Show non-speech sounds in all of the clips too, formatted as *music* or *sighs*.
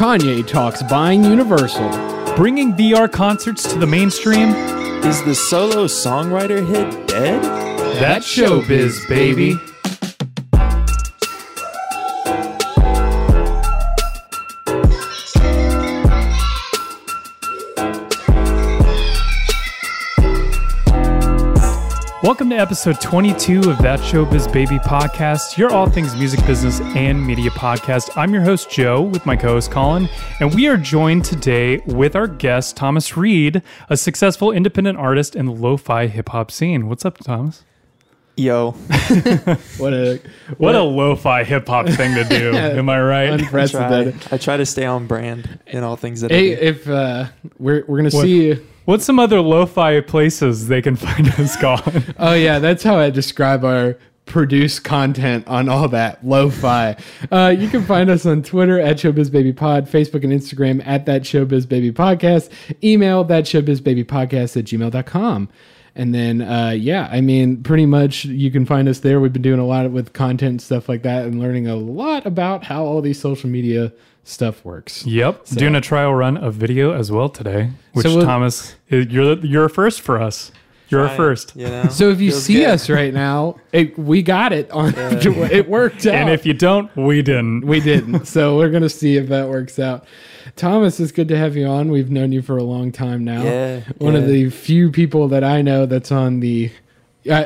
Kanye talks buying Universal. Bringing VR concerts to the mainstream? Is the solo songwriter hit dead? That's showbiz, baby. Welcome to episode 22 of That Showbiz Baby podcast, your all things music business and media podcast. I'm your host, Joe, with my co host, Colin, and we are joined today with our guest, Thomas Reid, a successful independent artist in the lo fi hip hop scene. What's up, Thomas? Yo, *laughs* What a What a lo fi hip hop thing to do. *laughs* Am I right? I try. I try to stay on brand in all things that Hey, I do. if uh, we're we're gonna What? see. What's some other lo fi places they can *laughs* find us, Colin? Oh yeah, that's how I describe our produce content on all that lo-fi. Uh, you can find us on Twitter at ShowbizBabyPod, Facebook and Instagram at that ShowbizBabyPodcast, email that ShowbizBabyPodcast at gmail.com. And then, uh, yeah, I mean, pretty much you can find us there. We've been doing a lot with content stuff like that and learning a lot about how all these social media stuff works. Yep, doing a trial run of video as well today, which So we'll- Thomas, you're you're a first for us. You're a first. You know? So if you see good. us right now, *laughs* it, we got it on. *laughs* it worked out. And if you don't, we didn't. We didn't. so we're going to see if that works out. Thomas, it's good to have you on. We've known you for a long time now. Yeah, One of the few people that I know that's on the.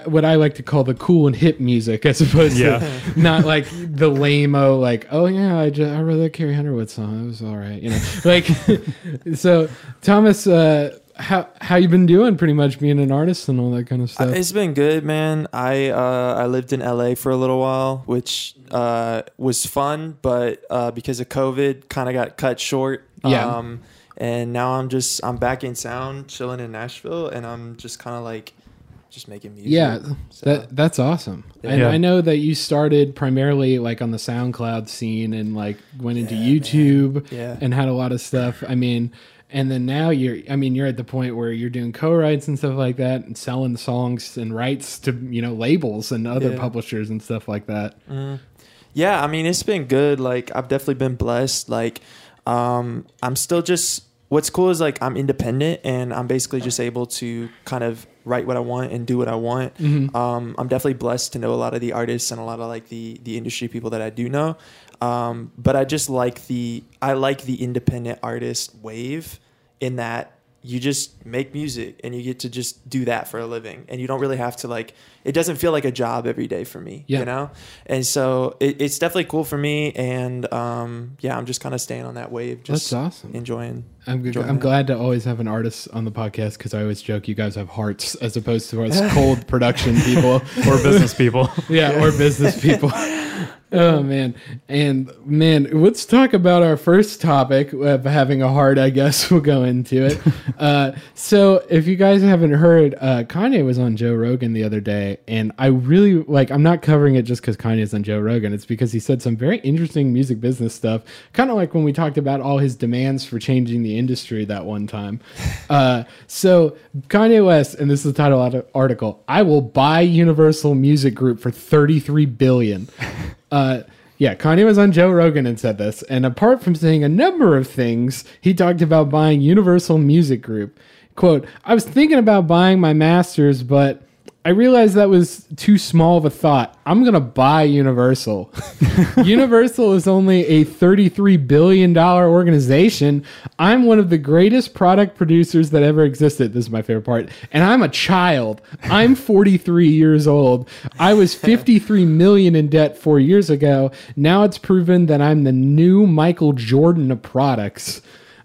What I like to call the cool and hip music, as opposed Yeah. to *laughs* not like the lame-o, like, oh yeah, I, just, I read that Carrie Underwood song. It was all right, you know. *laughs* Like, *laughs* so Thomas, uh, how how you been doing? Pretty much being an artist and all that kind of Uh, stuff. It's been good, man. I uh, I lived in LA for a little while, which uh, was fun, but uh, because of COVID, kind of got cut short. Yeah. Um, and now I'm just I'm back in town, chilling in Nashville, and I'm just kind of like just making music. Yeah, So, that that's awesome. And Yeah. I know that you started primarily like on the SoundCloud scene and like went into Yeah, YouTube yeah. and had a lot of stuff. I mean, and then now you're I mean, you're at the point where you're doing co-writes and stuff like that and selling songs and rights to, you know, labels and other Yeah. publishers and stuff like that. Yeah, I mean, it's been good. Like, I've definitely been blessed. Like, um, I'm still just, what's cool is like, I'm independent and I'm basically just able to kind of write what I want and do what I want. Mm-hmm. Um, I'm definitely blessed to know a lot of the artists and a lot of like the, the industry people that I do know. Um, but I just like the, I like the independent artist wave in that you just make music and you get to just do that for a living and you don't really have to like it doesn't feel like a job every day for me Yeah. you know and so it, it's definitely cool for me and um yeah i'm just kind of staying on that wave just That's awesome. enjoying I'm, g- enjoying I'm glad to always have an artist on the podcast because I always joke you guys have hearts as opposed to us cold production people. *laughs* or business people. *laughs* yeah, or business *laughs* people. Oh man, and man, let's talk about our first topic of having a heart. I guess *laughs* we'll go into it. *laughs* uh, so, if you guys haven't heard, uh, Kanye was on Joe Rogan the other day, and I really like. I'm not covering it just because Kanye's on Joe Rogan. It's because he said some very interesting music business stuff, kind of like when we talked about all his demands for changing the industry that one time. *laughs* Uh, so Kanye West, and this is the title of the article: "I will buy Universal Music Group for 33 billion." Uh, yeah, Kanye was on Joe Rogan and said this. And apart from saying a number of things, he talked about buying Universal Music Group. Quote, I was thinking about buying my master's, but I realized that was too small of a thought. I'm going to buy Universal. *laughs* Universal is only a $33 billion organization. I'm one of the greatest product producers that ever existed. This is my favorite part. And I'm a child. I'm *laughs* 43 years old. I was *laughs* 53 million in debt four years ago. Now it's proven that I'm the new Michael Jordan of products.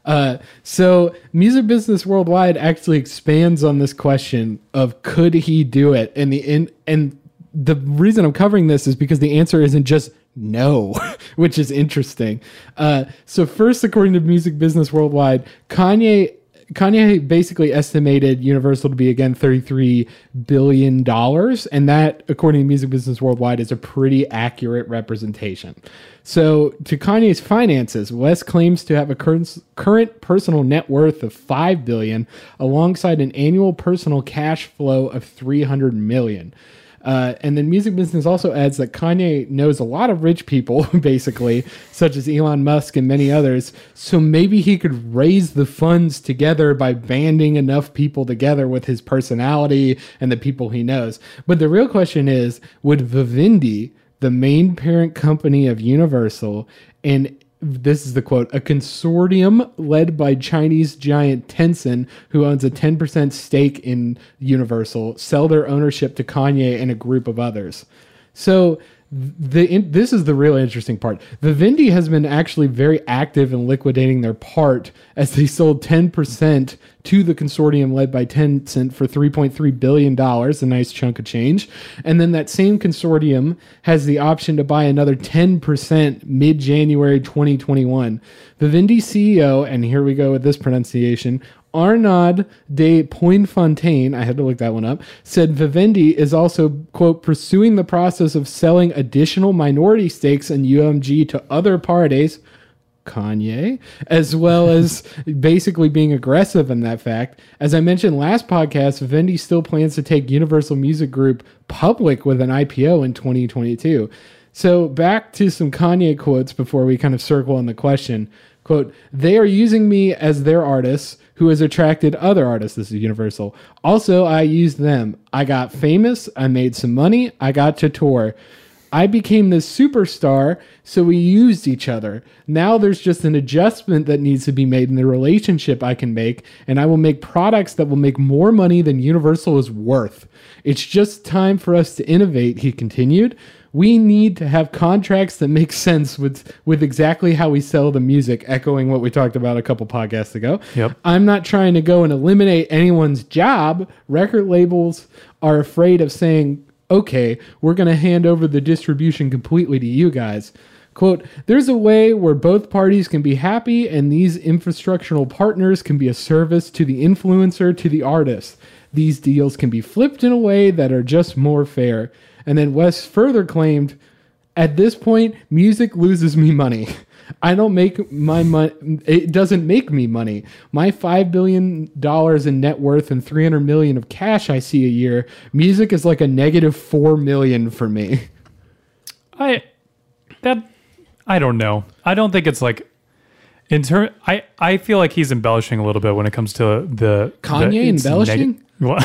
Uh, so music business worldwide actually expands on this question of could he do it? And the in and the reason i'm covering this is because the answer isn't just no *laughs* which is interesting. Uh, so first according to music business worldwide kanye Kanye basically estimated Universal to be again $33 billion. And that, according to Music Business Worldwide, is a pretty accurate representation. So, to Kanye's finances, West claims to have a current, current personal net worth of 5 billion alongside an annual personal cash flow of $300 million. Uh, and then Music Business also adds that Kanye knows a lot of rich people, *laughs* basically, such as Elon Musk and many others. So maybe he could raise the funds together by banding enough people together with his personality and the people he knows. But the real question is would Vivendi, the main parent company of Universal, and this is the quote a consortium led by Chinese giant Tencent, who owns a 10% stake in Universal, sell their ownership to Kanye and a group of others. So the in, this is the real interesting part. Vivendi has been actually very active in liquidating their part as they sold 10% to the consortium led by Tencent for 3.3 billion dollars, a nice chunk of change. And then that same consortium has the option to buy another 10% mid-January 2021. Vivendi CEO, and here we go with this pronunciation, Arnaud de Puyfontaine, I had to look that one up, said Vivendi is also, quote, pursuing the process of selling additional minority stakes in UMG to other parties, Kanye, as well *laughs* as basically being aggressive in that fact. As I mentioned last podcast, Vivendi still plans to take Universal Music Group public with an IPO in 2022. So back to some Kanye quotes before we kind of circle on the question. Quote, they are using me as their artists who has attracted other artists. This is Universal. Also, I used them. I got famous. I made some money. I got to tour. I became this superstar, so we used each other. Now there's just an adjustment that needs to be made in the relationship I can make, and I will make products that will make more money than Universal is worth. It's just time for us to innovate, he continued. We need to have contracts that make sense with with exactly how we sell the music, echoing what we talked about a couple podcasts ago. Yep. I'm not trying to go and eliminate anyone's job. Record labels are afraid of saying, okay, we're going to hand over the distribution completely to you guys. Quote, there's a way where both parties can be happy and these infrastructural partners can be a service to the influencer, to the artist. These deals can be flipped in a way that are just more fair. And then West further claimed, at this point, music loses me money. I don't make my money. It doesn't make me money. My five billion dollars in net worth and three hundred million of cash I see a year. Music is like a negative four million for me. I that I don't know. I don't think it's like in turn. I I feel like he's embellishing a little bit when it comes to the Kanye the, it's embellishing? *laughs* Well,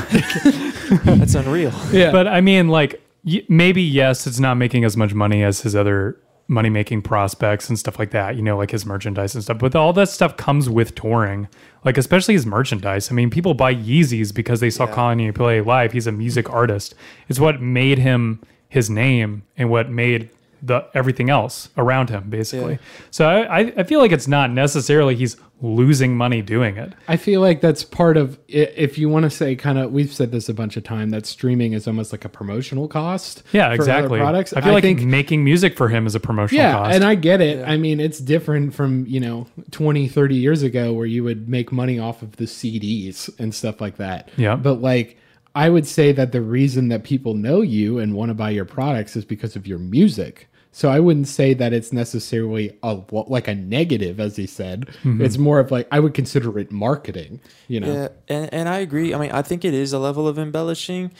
That's unreal. Yeah, but I mean, like y- maybe yes, it's not making as much money as his other money making prospects and stuff like that. You know, like his merchandise and stuff. But all that stuff comes with touring. Like especially his merchandise. I mean, people buy Yeezys because they saw Yeah. Kanye play live. He's a music artist. It's what made him his name and what made the everything else around him basically. Yeah. So I, I- I feel like it's not necessarily he's losing money doing it. I feel like that's part of i- if you want to say kind of we've said this a bunch of time that streaming is almost like a promotional cost. Yeah, for other exactly. products. I feel like think making music for him is a promotional yeah, cost. and I get it. Yeah. I mean, it's different from, you know, 20, 30 years ago where you would make money off of the CDs and stuff like that. Yeah. But like I would say that the reason that people know you and want to buy your products is because of your music. So I wouldn't say that it's necessarily a like a negative, as he said. Mm-hmm. It's more of like I would consider it marketing. You know, Yeah, and, and I agree. I mean, I think it is a level of embellishing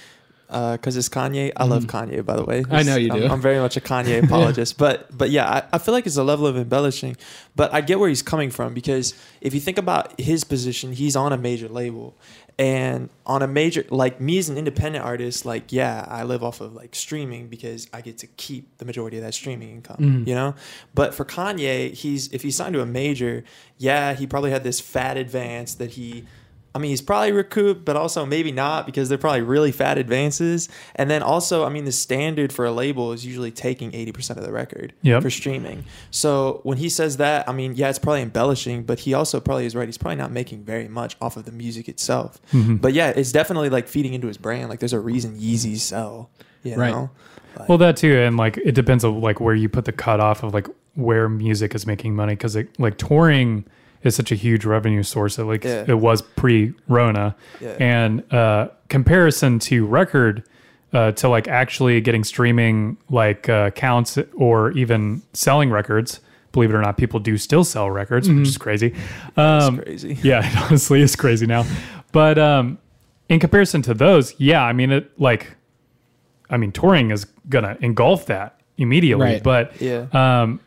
because it's Kanye. I love Kanye, by the way. Mm-hmm. I know you I'm, do. I'm very much a *laughs* Kanye apologist, but but yeah, I, I feel like it's a level of embellishing. But I get where he's coming from because if you think about his position, he's on a major label, and on a major like me as an independent artist, like yeah, I live off of like streaming because I get to keep the majority of that streaming income, Mhm. you know. But for Kanye, he's if he's signed to a major, yeah, he probably had this fat advance that he. I mean, he's probably recouped, but also maybe not because they're probably really fat advances. And then also, I mean, the standard for a label is usually taking 80% of the record Yep. for streaming. So when he says that, I mean, yeah, it's probably embellishing, but he also probably is right. He's probably not making very much off of the music itself. Mhm. But yeah, it's definitely like feeding into his brand. Like there's a reason Yeezys sell, you Right. know? Like, Well, that too, and like it depends on like where you put the cutoff of like where music is making money because like touring is such a huge revenue source that like Yeah. it was pre-Rona, Yeah. and uh, comparison to record uh, to like actually getting streaming like uh, counts or even selling records. Believe it or not, people do still sell records, which is crazy. Um, crazy. *laughs* yeah, it honestly is crazy now. But um, in comparison to those, yeah, I mean, it like I mean, touring is gonna engulf that immediately. Right. But Yeah. um,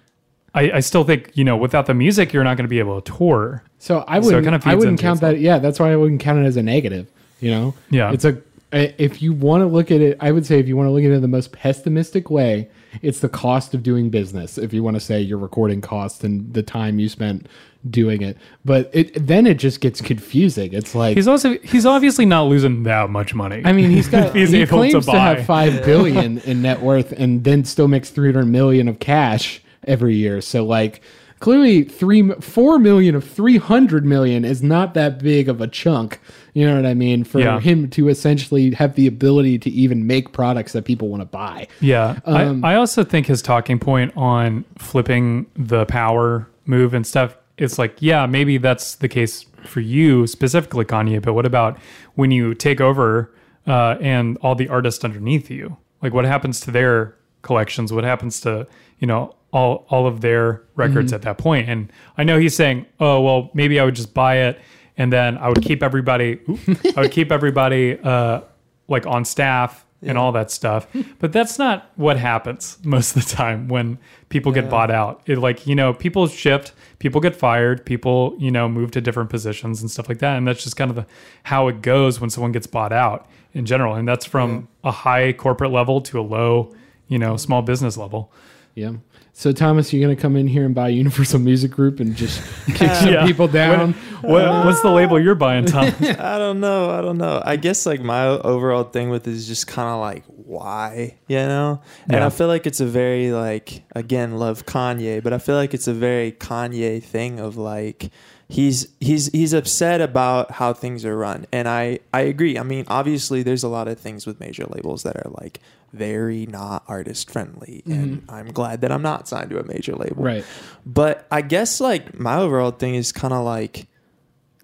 I, I still think you know without the music, you're not going to be able to tour. So I wouldn't. kind of I wouldn't count itself. that. Yeah, that's why I wouldn't count it as a negative. You know. Yeah. It's a. If you want to look at it, I would say if you want to look at it in the most pessimistic way, it's the cost of doing business. If you want to say your recording costs and the time you spent doing it, but it then it just gets confusing. It's like He's also he's obviously not losing that much money. I mean, he's *laughs* got He's he able claims to, buy. have five billion in net worth, and then still makes three hundred million of cash every year. So, like, clearly, three four million of three hundred million is not that big of a chunk. You know what I mean? For Yeah. him to essentially have the ability to even make products that people want to buy. Yeah. Um, I, I also think his talking point on flipping the power move and stuff, it's like, yeah, maybe that's the case for you specifically, Kanye, but what about when you take over uh, and all the artists underneath you? Like, what happens to their collections? What happens to, you know, all, all of their records at that point? And I know he's saying, oh, well, maybe I would just buy it and then I would keep everybody, *laughs* I would keep everybody uh, like on staff and all that stuff. But that's not what happens most of the time when people get bought out. It like, you know, people shift, people get fired, people, you know, move to different positions and stuff like that. And that's just kind of the, how it goes when someone gets bought out in general. And that's from a high corporate level to a low, you know, small business level. Yeah. So, Thomas, you're going to come in here and buy Universal Music Group and just *laughs* kick some Yeah. people down? What, what's the label you're buying, Thomas? *laughs* I don't know. I don't know. I guess like my overall thing with it is just kind of like why, you know? And Yeah. I feel like it's a very like again love Kanye, but I feel like it's a very Kanye thing of like he's he's he's upset about how things are run. And I I agree. I mean, obviously there's a lot of things with major labels that are like very not artist friendly mm-hmm. and I'm glad that I'm not signed to a major label. Right. But I guess like my overall thing is kind of like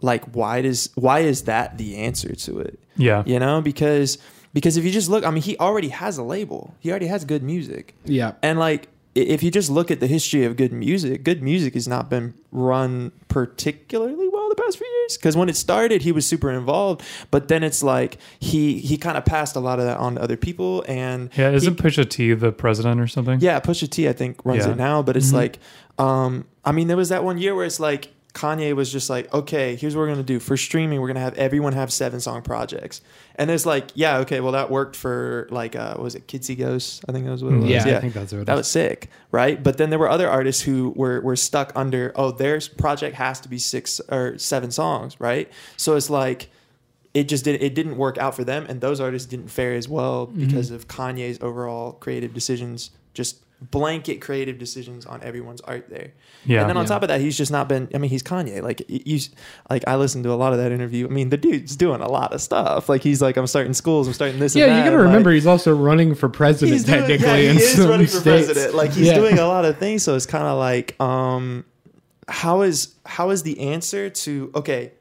like why does why is that the answer to it? Yeah. You know, because because if you just look, I mean, he already has a label. He already has good music. Yeah. And like if you just look at the history of good music, good music has not been run particularly well the past few years. Because when it started, he was super involved, but then it's like he he kind of passed a lot of that on to other people. And Yeah. Isn't Pusha T the president or something? yeah, Pusha T, I think runs Yeah. it now, but it's like, um, I mean, there was that one year where it's like Kanye was just like, okay, here's what we're gonna do for streaming. We're gonna have everyone have seven song projects, and it's like, yeah, okay, well that worked for like, uh, was it Kids See Ghost? I think that was what it was. Yeah, I think that's what it that was sick, right? But then there were other artists who were were stuck under, oh, their project has to be six or seven songs, right? So it's like it just did it didn't work out for them and those artists didn't fare as well Mm-hmm. because of Kanye's overall creative decisions just blanket creative decisions on everyone's art there. Yeah. And then on Yeah. top of that, he's just not been I mean, he's Kanye. Like y- you like I listened to a lot of that interview. I mean, the dude's doing a lot of stuff. Like he's like I'm starting schools, I'm starting this Yeah, and you got to remember like, he's also running for president he's doing, technically yeah, he in is some running for president. Like he's Yeah. doing a lot of things, so it's kind of like, um, how is how is the answer to okay,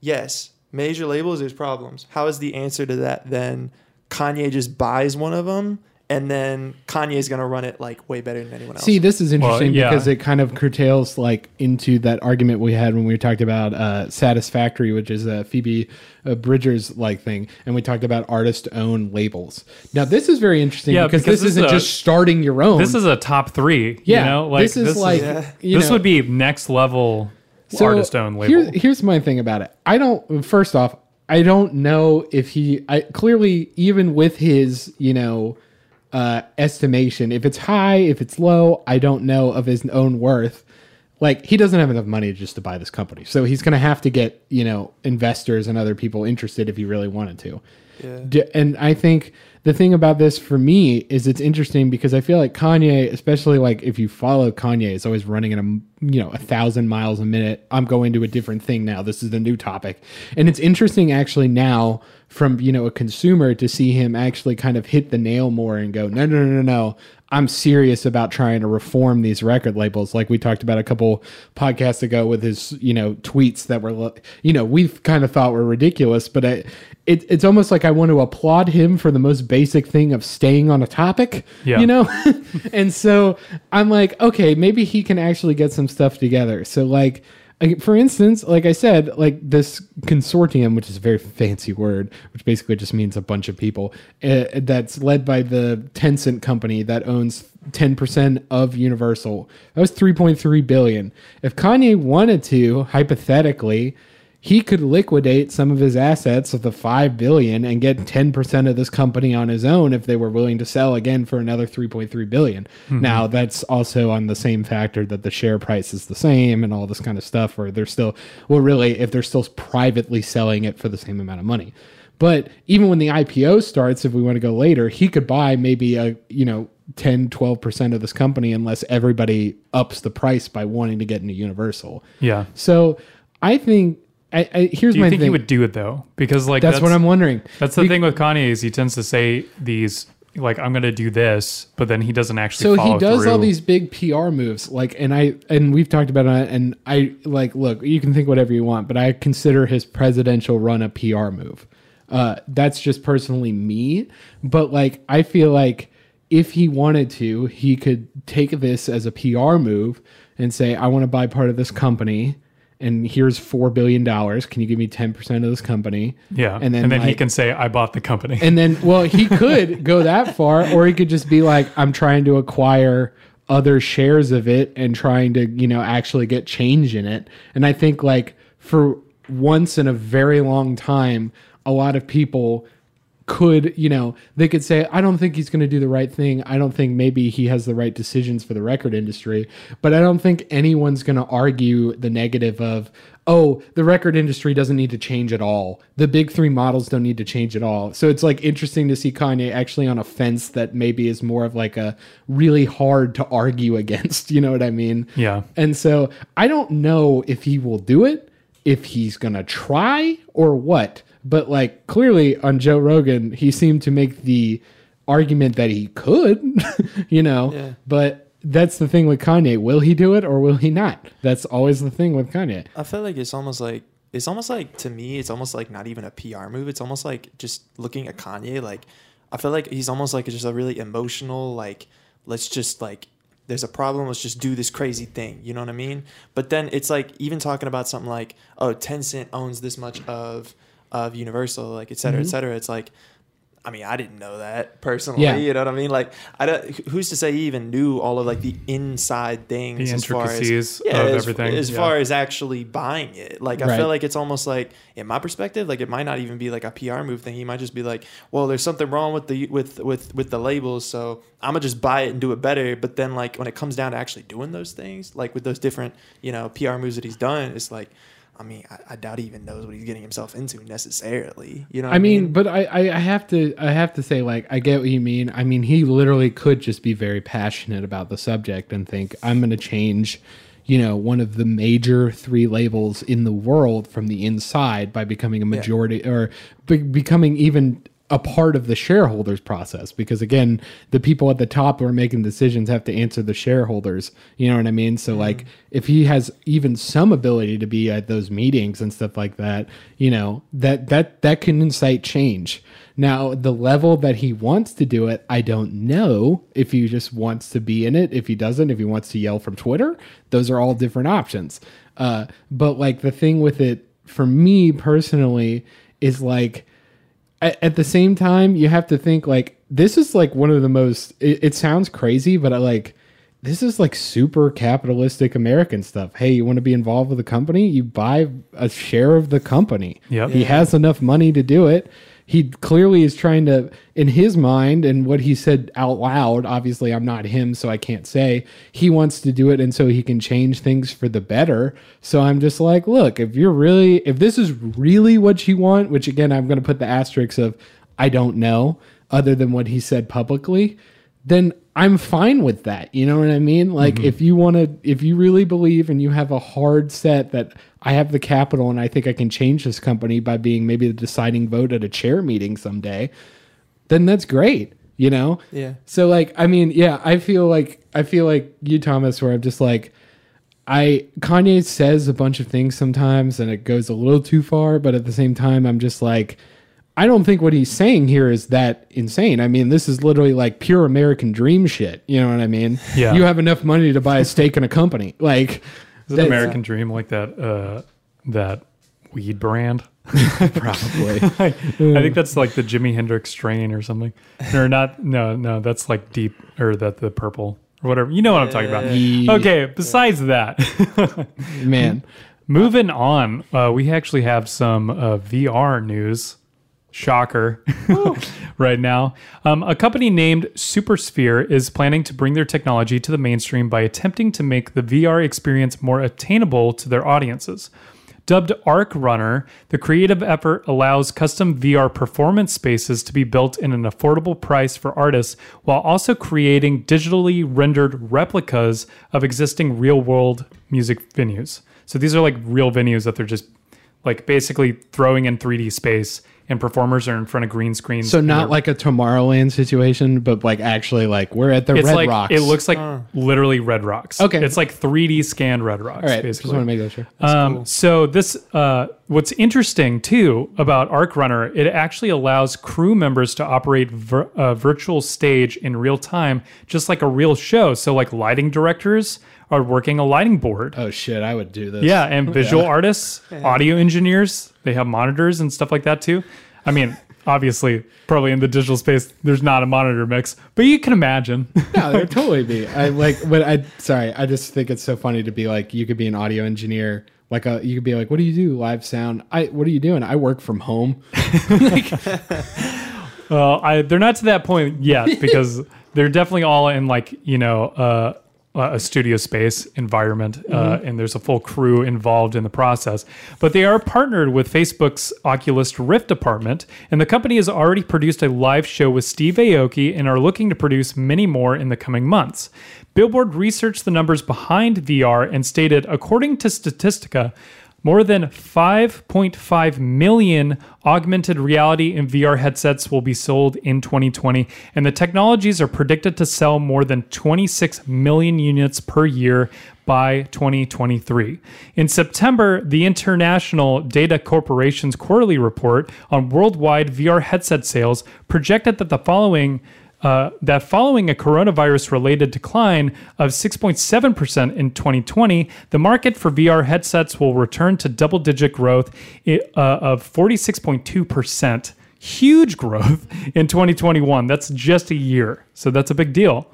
yes, major labels, there's problems. How is the answer to that then? Kanye just buys one of them, and then Kanye's gonna run it like way better than anyone else. See, this is interesting yeah. because it kind of curtails like into that argument we had when we talked about uh, Saddest Factory, which is a Phoebe uh, Bridgers like thing, and we talked about artist-owned labels. Now, this is very interesting Yeah, because, because this this is isn't a- just starting your own. This is a top three. yeah, You know, like this is like Yeah. you this know, would be next level artist owned label. Here's, here's my thing about it. I don't. First off, I don't know if he. I clearly even with his, you know, uh, estimation, if it's high, if it's low, I don't know of his own worth. Like he doesn't have enough money just to buy this company, so he's going to have to get you know investors and other people interested if he really wanted to. Yeah. And I think the thing about this for me is it's interesting because I feel like Kanye, especially like if you follow Kanye, is always running at a you know a thousand miles a minute. I'm going to a different thing now. This is the new topic, and it's interesting actually now from you know a consumer to see him actually kind of hit the nail more and go no no no no no. I'm serious about trying to reform these record labels, like we talked about a couple podcasts ago with his, you know, tweets that were, you know, we've kind of thought were ridiculous, but I, it, it's almost like I want to applaud him for the most basic thing of staying on a topic, Yeah. you know? *laughs* and so I'm like, okay, maybe he can actually get some stuff together. So, like, like, for instance, like I said, like this consortium, which is a very fancy word, which basically just means a bunch of people, uh, that's led by the Tencent company that owns 10% of Universal. That was 3.3 billion. If Kanye wanted to, hypothetically, he could liquidate some of his assets of the 5 billion and get 10% of this company on his own if they were willing to sell again for another 3.3 billion. Mm-hmm. Now, that's also on the same factor that the share price is the same and all this kind of stuff where they're still well really if they're still privately selling it for the same amount of money. But even when the IPO starts if we want to go later, he could buy maybe a, you know, 10 12% of this company unless everybody ups the price by wanting to get into Universal. Yeah. So, I think I, I here's Do you my think thing. he would do it though? Because like that's, what I'm wondering. That's the Be- thing with Kanye is he tends to say these like I'm going to do this, but then he doesn't actually. so he does all these big PR moves, like, and I and we've talked about it, and I like, look, you can think whatever you want, but I consider his presidential run a PR move. Uh, that's just personally me, but like, I feel like if he wanted to, he could take this as a PR move and say, I want to buy part of this company. And here's four billion dollars. Can you give me ten percent of this company? Yeah, and then, and he like- can say I bought the company. And then, well, he could *laughs* go that far, or he could just be like, I'm trying to acquire other shares of it and trying to, you know, actually get change in it. And I think, like, for once in a very long time, a lot of people could, you know, they could say, I don't think he's going to do the right thing. I don't think maybe he has the right decisions for the record industry. But I don't think anyone's going to argue the negative of, oh, the record industry doesn't need to change at all. The big three models don't need to change at all. So it's like interesting to see Kanye actually on a fence that maybe is more of like a really hard to argue *laughs* against. You know what I mean? Yeah. And so I don't know if he will do it, if he's going to try or what. But like clearly on Joe Rogan, he seemed to make the argument that he could, *laughs* you know. Yeah. But that's the thing with Kanye. Will he do it or will he not? That's always the thing with Kanye. I feel like it's almost like it's almost like to me it's almost like not even a PR move. It's almost like just looking at Kanye like I feel like he's almost like just a really emotional like let's just like there's a problem let's just do this crazy thing you know what i mean but then it's like even talking about something like oh tencent owns this much of of universal like et cetera et mm-hmm. cetera it's like I mean, I didn't know that personally. Yeah. You know what I mean? Like, I don't. Who's to say he even knew all of like the inside things, The as far as intricacies yeah, of as, everything, as yeah. far as actually buying it. Like, I Right. feel like it's almost like, in my perspective, like it might not even be like a PR move thing. He might just be like, well, there's something wrong with the with with with the labels, so I'm gonna just buy it and do it better. But then, like, when it comes down to actually doing those things, like with those different you know PR moves that he's done, it's like. I mean, I, I doubt he even knows what he's getting himself into necessarily. You know, what I mean, but I, I have to I have to say like I get what you mean. I mean, he literally could just be very passionate about the subject and think I'm going to change, you know, one of the major three labels in the world from the inside by becoming a majority or be- becoming even a part of the shareholders process because again the people at the top who are making decisions have to answer the shareholders. You know what i mean? So like if he has even some ability to be at those meetings and stuff like that you know that that that can incite change. Now the level that he wants to do it i don't know if he just wants to be in it. If he doesn't if he wants to yell from twitter those are all different options. Uh, but like the thing with it for me personally is like at, at the same time, you have to think like this is like one of the most. It, it sounds crazy, but I like this is like super capitalistic American stuff. Hey, you want to be involved with a company? You buy a share of the company. Yep. He has enough money to do it. He clearly is trying to, in his mind, and what he said out loud. Obviously, I'm not him, so I can't say. He wants to do it, and so he can change things for the better. So I'm just like, look, if you're really, if this is really what you want, which again, I'm going to put the asterisk of, I don't know, other than what he said publicly, then I'm fine with that. You know what I mean? Like mm-hmm. if you want to if you really believe and you have a hard set that I have the capital and I think I can change this company by being maybe the deciding vote at a chair meeting someday, then that's great, you know? Yeah. So like I mean, yeah, I feel like I feel like you Thomas where I'm just like I Kanye says a bunch of things sometimes and it goes a little too far, but at the same time I'm just like I don't think what he's saying here is that insane. I mean, this is literally like pure American dream shit. You know what I mean? Yeah. You have enough money to buy a stake in a company. Like, Is it American Dream like that? Uh, that weed brand. *laughs* *laughs* Probably. I think that's like the Jimi Hendrix strain or something. Or not? No, no, that's like deep or that the purple or whatever. You know what I'm talking about. Yeah. Okay. Besides that, Man. *laughs* moving on, uh, we actually have some uh, VR news. Shocker. *laughs* right now. Um, a company named Supersphere is planning to bring their technology to the mainstream by attempting to make the VR experience more attainable to their audiences. Dubbed Arc Runner, the creative effort allows custom VR performance spaces to be built in an affordable price for artists while also creating digitally rendered replicas of existing real world music venues. So these are like real venues that they're just like basically throwing in 3D space and performers are in front of green screens. So not like a Tomorrowland situation, but like actually like we're at the it's Red like Rocks. it looks like literally red rocks. Okay. It's like 3D scanned red rocks. all right. basically. Just want to make that sure. Um, So this, uh, what's interesting too about Arc Runner, it actually allows crew members to operate vir- a virtual stage in real time, just like a real show. So like lighting directors are working a lighting board. oh shit, I would do this. Yeah, and *laughs* visual artists, audio engineers, they have monitors and stuff like that too. I mean, obviously, probably in the digital space, there's not a monitor mix, but you can imagine. *laughs* No, there'd *laughs* totally be. I like, but I sorry, I just think it's so funny to be like, you could be an audio engineer. Like a, you could be like, what do you do? Live sound. I, what are you doing? I work from home. Well, I they're not to that point yet because they're definitely all in like you know uh, a studio space environment, uh, and there's a full crew involved in the process. But they are partnered with Facebook's Oculus Rift department, and the company has already produced a live show with Steve Aoki and are looking to produce many more in the coming months. Billboard researched the numbers behind VR and stated, according to Statistica. More than 5.5 million augmented reality and VR headsets will be sold in 2020, and the technologies are predicted to sell more than 26 million units per year by 2023. In September, the International Data Corporation's quarterly report on worldwide VR headset sales projected that the following uh, that following a coronavirus related decline of 6.7% in 2020, the market for VR headsets will return to double digit growth uh, of 46.2%. Huge growth *laughs* in 2021. That's just a year. So that's a big deal.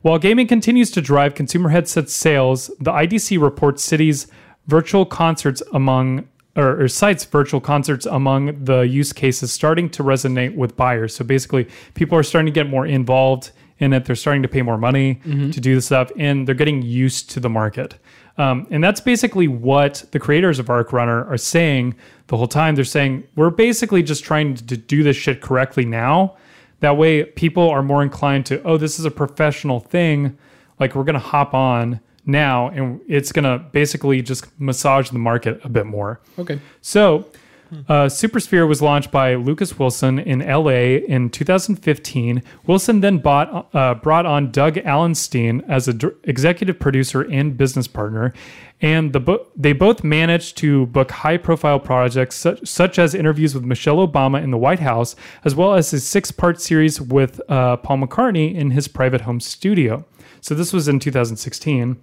While gaming continues to drive consumer headset sales, the IDC reports cities virtual concerts among or, or cites virtual concerts among the use cases starting to resonate with buyers. So basically, people are starting to get more involved in it. They're starting to pay more money to do the stuff, and they're getting used to the market. Um, and that's basically what the creators of Arc Runner are saying the whole time. They're saying we're basically just trying to do this shit correctly now. That way, people are more inclined to, oh, this is a professional thing. Like, we're going to hop on now, and it's going to basically just massage the market a bit more. Okay. So, uh, Supersphere was launched by Lucas Wilson in LA in 2015. Wilson then bought, uh, brought on Doug Allenstein as an executive producer and business partner, and the bo- they both managed to book high-profile projects such, such as interviews with Michelle Obama in the White House, as well as a six-part series with uh, Paul McCartney in his private home studio. So this was in 2016.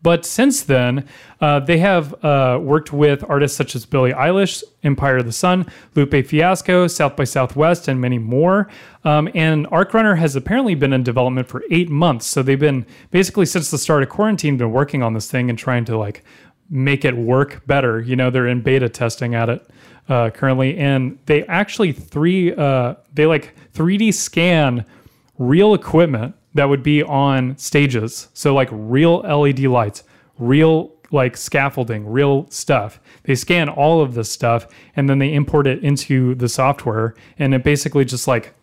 But since then, uh, they have uh, worked with artists such as Billie Eilish, Empire of the Sun, Lupe Fiasco, South by Southwest, and many more. Um, and Arc Runner has apparently been in development for eight months. So they've been basically since the start of quarantine been working on this thing and trying to like make it work better. You know, they're in beta testing at it uh, currently, and they actually three uh, they like 3D scan real equipment that would be on stages. So like real LED lights, real like scaffolding, real stuff. They scan all of this stuff and then they import it into the software and it basically just like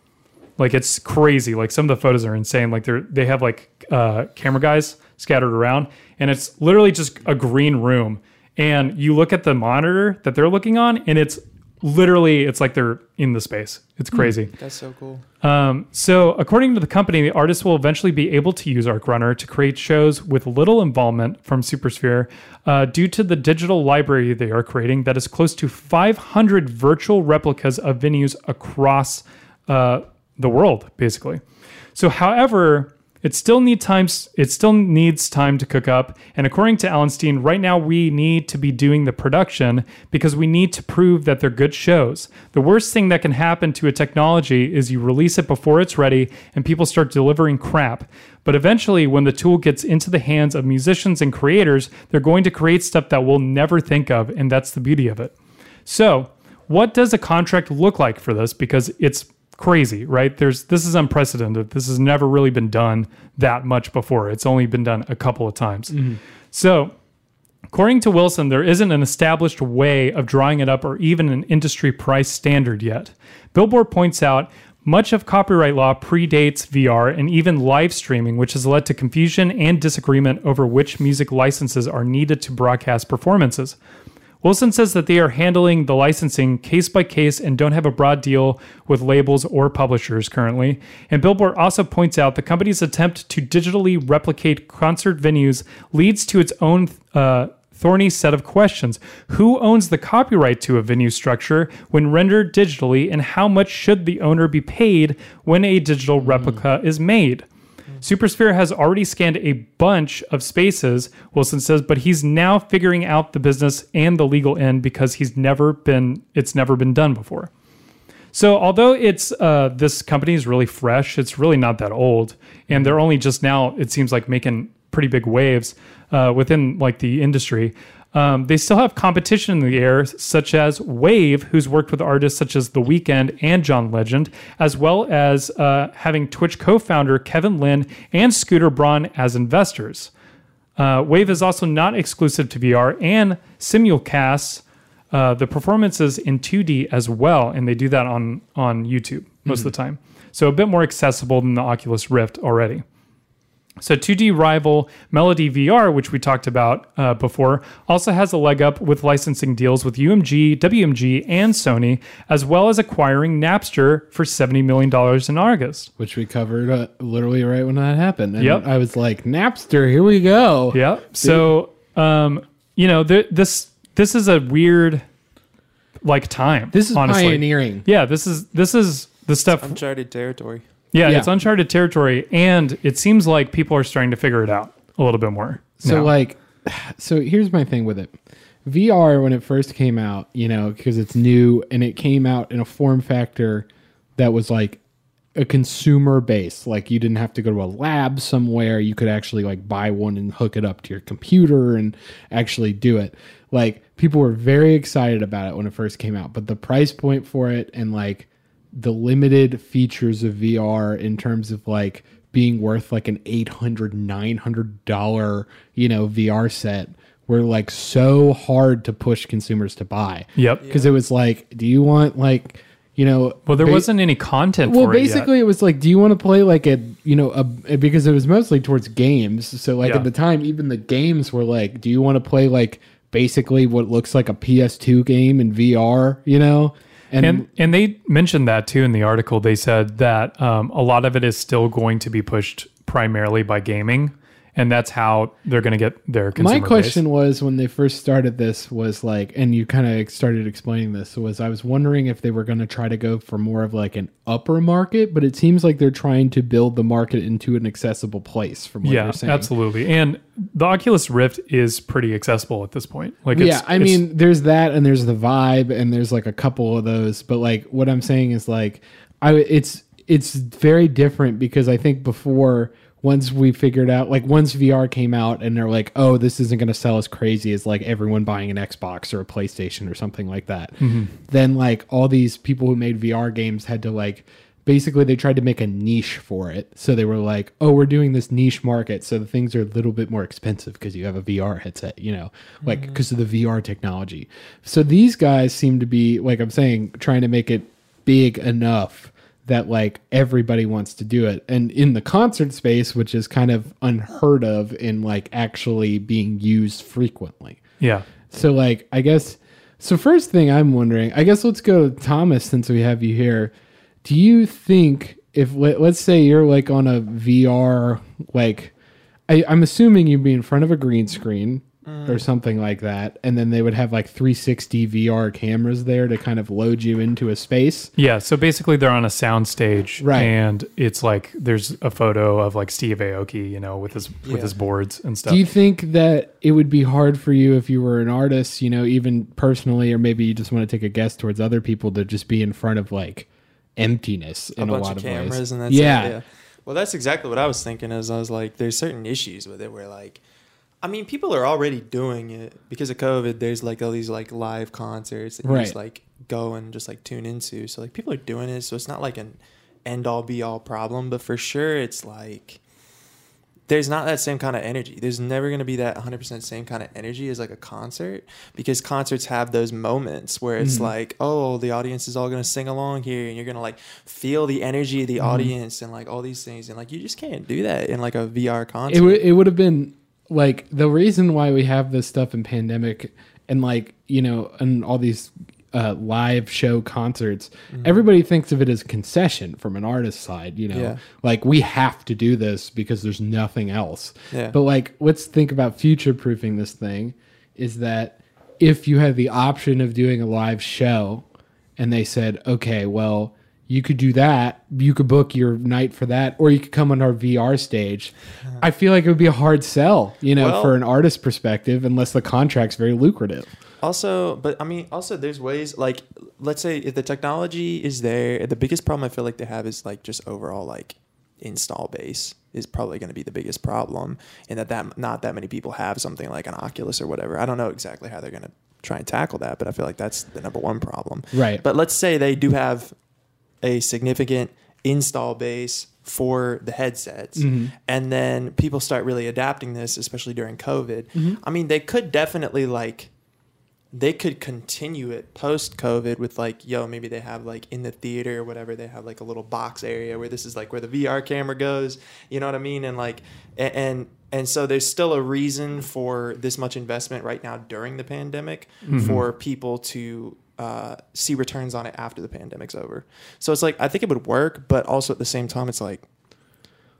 like it's crazy. Like some of the photos are insane. Like they're they have like uh, camera guys scattered around, and it's literally just a green room. And you look at the monitor that they're looking on, and it's literally it's like they're in the space. It's crazy. That's so cool. Um, so, according to the company, the artists will eventually be able to use Arc Runner to create shows with little involvement from Supersphere uh, due to the digital library they are creating that is close to 500 virtual replicas of venues across uh, the world, basically. So, however, It still need times it still needs time to cook up. And according to Allenstein, right now we need to be doing the production because we need to prove that they're good shows. The worst thing that can happen to a technology is you release it before it's ready and people start delivering crap. But eventually when the tool gets into the hands of musicians and creators, they're going to create stuff that we'll never think of, and that's the beauty of it. So, what does a contract look like for this? Because it's crazy, right? There's this is unprecedented. This has never really been done that much before. It's only been done a couple of times. Mm-hmm. So, according to Wilson, there isn't an established way of drawing it up or even an industry price standard yet. Billboard points out much of copyright law predates VR and even live streaming, which has led to confusion and disagreement over which music licenses are needed to broadcast performances. Wilson says that they are handling the licensing case by case and don't have a broad deal with labels or publishers currently. And Billboard also points out the company's attempt to digitally replicate concert venues leads to its own uh, thorny set of questions. Who owns the copyright to a venue structure when rendered digitally, and how much should the owner be paid when a digital replica is made? Supersphere has already scanned a bunch of spaces, Wilson says, but he's now figuring out the business and the legal end because he's never been it's never been done before. So although it's uh, this company is really fresh, it's really not that old, and they're only just now it seems like making pretty big waves uh, within like the industry. Um, they still have competition in the air, such as Wave, who's worked with artists such as The Weeknd and John Legend, as well as uh, having Twitch co-founder Kevin Lin and Scooter Braun as investors. Uh, Wave is also not exclusive to VR and simulcasts uh, the performances in 2D as well, and they do that on on YouTube most of the time. So a bit more accessible than the Oculus Rift already. So 2D rival Melody VR, which we talked about uh, before, also has a leg up with licensing deals with UMG, WMG, and Sony, as well as acquiring Napster for $70 million in August. which we covered uh, literally right when that happened. And Yep. I was like, Napster, here we go. Yeah. So, um, you know, th- this this is a weird like time. This is honestly. pioneering. Yeah, this is this is the stuff. Uncharted territory. Yeah, Yeah. it's uncharted territory, and it seems like people are starting to figure it out a little bit more. So now. like, *sighs* so here's my thing with it. VR when it first came out, you know, because it's new and it came out in a form factor that was like a consumer base. Like you didn't have to go to a lab somewhere. You could actually like buy one and hook it up to your computer and actually do it. Like people were very excited about it when it first came out, but the price point for it and like the limited features of VR in terms of like being worth like an 800 900 dollar, you know, VR set were like so hard to push consumers to buy. Yep. Because it was like, do you want like, you know, well, there ba- wasn't any content well, for it basically, it, was like, do you want to play like a, you know, a because it was mostly towards games. So like Yeah. at the time, even the games were like, do you want to play like basically what looks like a PS2 game in VR? You know, And and they mentioned that too in the article. They said that um, a lot of it is still going to be pushed primarily by gaming, and that's how they're going to get their consumer My question was when they first started this was like, and you kind of started explaining this was I was wondering if they were going to try to go for more of like an upper market, but it seems like they're trying to build the market into an accessible place. From what Yeah, you're saying, absolutely. And the Oculus Rift is pretty accessible at this point. Like, it's, yeah, I mean, there's that, and there's the Vive, and there's like a couple of those. But like, what I'm saying is like, I it's it's very different because I think before once we figured out like once VR came out and they're like, oh, this isn't going to sell as crazy as like everyone buying an Xbox or a PlayStation or something like that. Mm-hmm. Then like all these people who made VR games had to like basically they tried to make a niche for it. So they were like, "Oh, we're doing this niche market, so the things are a little bit more expensive because you have a VR headset, you know, like mm. because of the VR technology." So these guys seem to be like I'm saying trying to make it big enough that like everybody wants to do it. And in the concert space, which is kind of unheard of in like actually being used frequently. yeah. So like I guess so first thing I'm wondering, I guess let's go to Thomas since we have you here. Do you think if let, let's say you're like on a VR like I, I'm assuming you'd be in front of a green screen or mm. something like that, and then they would have like 360 VR cameras there to kind of load you into a space. Yeah, so basically they're on a sound stage, Right. And it's like there's a photo of like Steve Aoki, you know, with his Yeah. with his boards and stuff. Do you think that it would be hard for you if you were an artist, you know, even personally, or maybe you just want to take a guess towards other people to just be in front of like emptiness in a a, bunch lot of of cameras ways? and that's yeah. it, yeah. Well, that's exactly what I was thinking. Is I was like, there's certain issues with it where like, I mean, people are already doing it because of COVID. There's like all these like live concerts that you just Right. like go and just like tune into. So like people are doing it. So it's not like an end all be all problem, but for sure it's like there's not that same kind of energy. There's never going to be that 100% same kind of energy as like a concert because concerts have those moments where it's Mhm. like, oh, the audience is all going to sing along here and you're going to like feel the energy of the audience and like all these things. And like, you just can't do that in like a VR concert. It would it would have been like the reason why we have this stuff in pandemic and like you know and all these uh, live show concerts. Everybody thinks of it as concession from an artist side. You know, Yeah. like we have to do this because there's nothing else. Yeah. But like, let's think about future proofing this thing. Is that if you had the option of doing a live show, and they said, okay, well. You could do that. You could book your night for that, or you could come on our VR stage. I feel like it would be a hard sell, you know, Well- for an artist perspective, unless the contract's very lucrative. Also, but I mean, also there's ways like let's say if the technology is there, the biggest problem I feel like they have is like just overall like install base is probably going to be the biggest problem, and that that not that many people have something like an Oculus or whatever. I don't know exactly how they're going to try and tackle that, but I feel like that's the number one problem. Right. But let's say they do have a significant install base for the headsets Mhm. and then people start really adapting this especially during covid Mhm. i mean they could definitely like they could continue it post covid with like yo maybe they have like in the theater or whatever they have like a little box area where this is like where the vr camera goes you know what i mean and like and and so there's still a reason for this much investment right now during the pandemic for people to uh, see returns on it after the pandemic's over. So it's like I think it would work, but also at the same time, it's like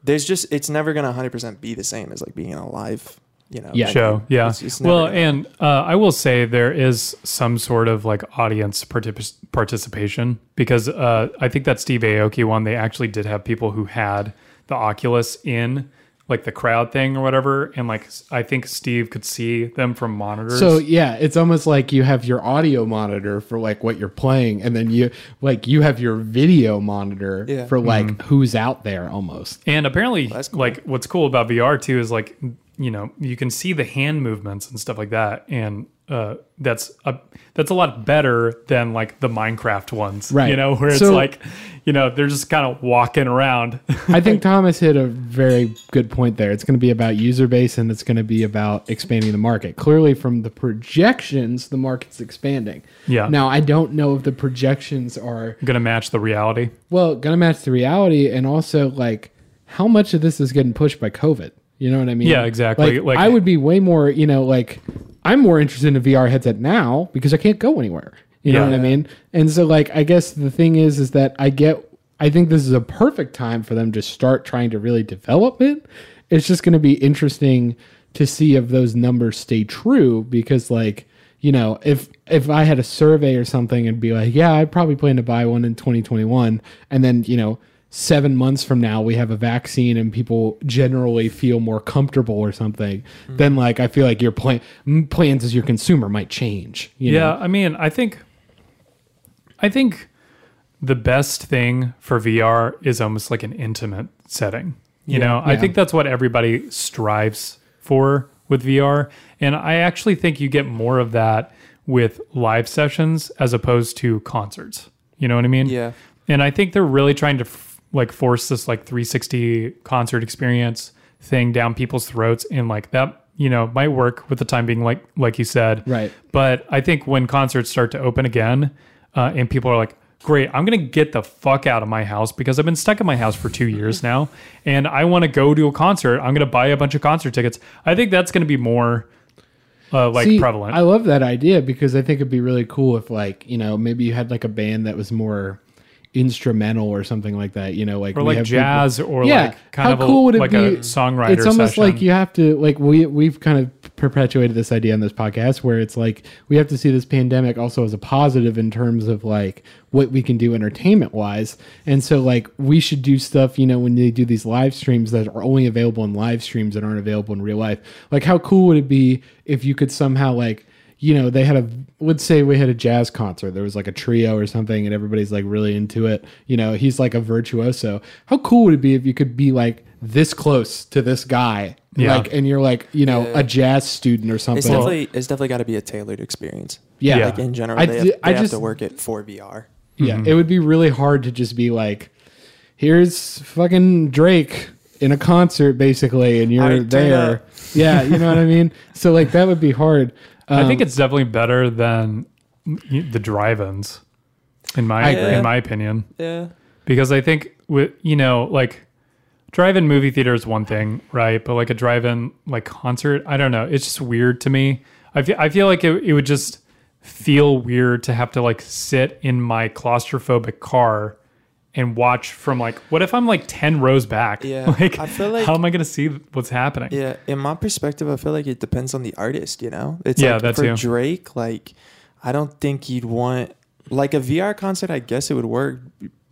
there's just it's never gonna 100 percent be the same as like being in a live, you know, Yeah. venue. show. Yeah. It's just never Well, gonna- and uh, I will say there is some sort of like audience particip- participation because uh, I think that Steve Aoki one, they actually did have people who had the Oculus in like the crowd thing or whatever. And like, i think Steve could see them from monitors. So yeah, it's almost like you have your audio monitor for like what you're playing, and then you like you have your video monitor Yeah. for like Mm-hmm. who's out there almost. And apparently, That's cool. like what's cool about VR too is like you know you can see the hand movements and stuff like that, and uh, that's a that's a lot better than like the Minecraft ones, Right. You know, where it's So- like you know they're just kind of walking around. *laughs* I think Thomas hit a very good point there. It's going to be about user base and it's going to be about expanding the market. Clearly, from the projections, the market's expanding. Yeah. Now, I don't know if the projections are Gonna match the reality. well going to match the reality, and also like how much of this is getting pushed by COVID. You know what I mean? Yeah, exactly. Like, Like- I would be way more, you know, like I'm more interested in a VR headset now because I can't go anywhere. You know Yeah. what I mean? And so like I guess the thing is is that I get I think this is a perfect time for them to start trying to really develop it. It's just going to be interesting to see if those numbers stay true because like you know if if i had a survey or something and be like yeah i probably plan to buy one in 2021 and then you know seven months from now we have a vaccine and people generally feel more comfortable or something hmm. then like i feel like your plan plans as your consumer might change you yeah, know? I mean, I think, I think the best thing for VR is almost like an intimate setting. You know, I think that's what everybody strives for with VR, and I actually think you get more of that with live sessions as opposed to concerts. You know what I mean? yeah, And I think they're really trying to f- like force this like 360 concert experience thing down people's throats and like that, you know, might work with the time being like like you said. Right. But I think when concerts start to open again uh, and people are like, "Great, I'm going to get the fuck out of my house because I've been stuck in my house for 2 years now and I want to go to a concert. I'm going to buy a bunch of concert tickets." I think that's going to be more uh, like See, prevalent. I love that idea because I think it'd be really cool if like, you know, maybe you had like a band that was more instrumental or something like that. You know, like or like have people- jazz or Yeah, like kind how of a, cool would it like be- a songwriter it's almost session. like you have to like we we've kind of perpetuated this idea on this podcast where it's like we have to see this pandemic also as a positive in terms of like what we can do entertainment wise and so like we should do stuff you know when they do these live streams that are only available in live streams that aren't available in real life like how cool would it be if you could somehow like you know they had a let's say we had a jazz concert there was like a trio or something and everybody's like really into it you know he's like a virtuoso how cool would it be if you could be like this close to this guy Yeah. like and you're like you know Yeah. a jazz student or something It's definitely it's definitely got to be a tailored experience. yeah, Yeah. Like in general, I they, d- have, I they have just- to work it for VR. yeah Mm-hmm. it would be really hard to just be like here's fucking drake in a concert basically and you're Alright, there yeah you know what i mean *laughs* so like that would be hard I think Um, it's definitely better than the drive-ins, in my in my opinion. Yeah. because I think with you know like drive-in movie theater is one thing, right? But like a drive-in like concert, I don't know. It's just weird to me. I feel I feel like it, it would just feel weird to have to like sit in my claustrophobic car and watch from like what if I'm like 10 rows back? Yeah, *laughs* Like, I feel like- how am I going to see what's happening? Yeah, in my perspective, I feel like it depends on the artist. You know, it's Yeah, like that for too. Drake. Like, I don't think you'd want like a VR concert. I guess it would work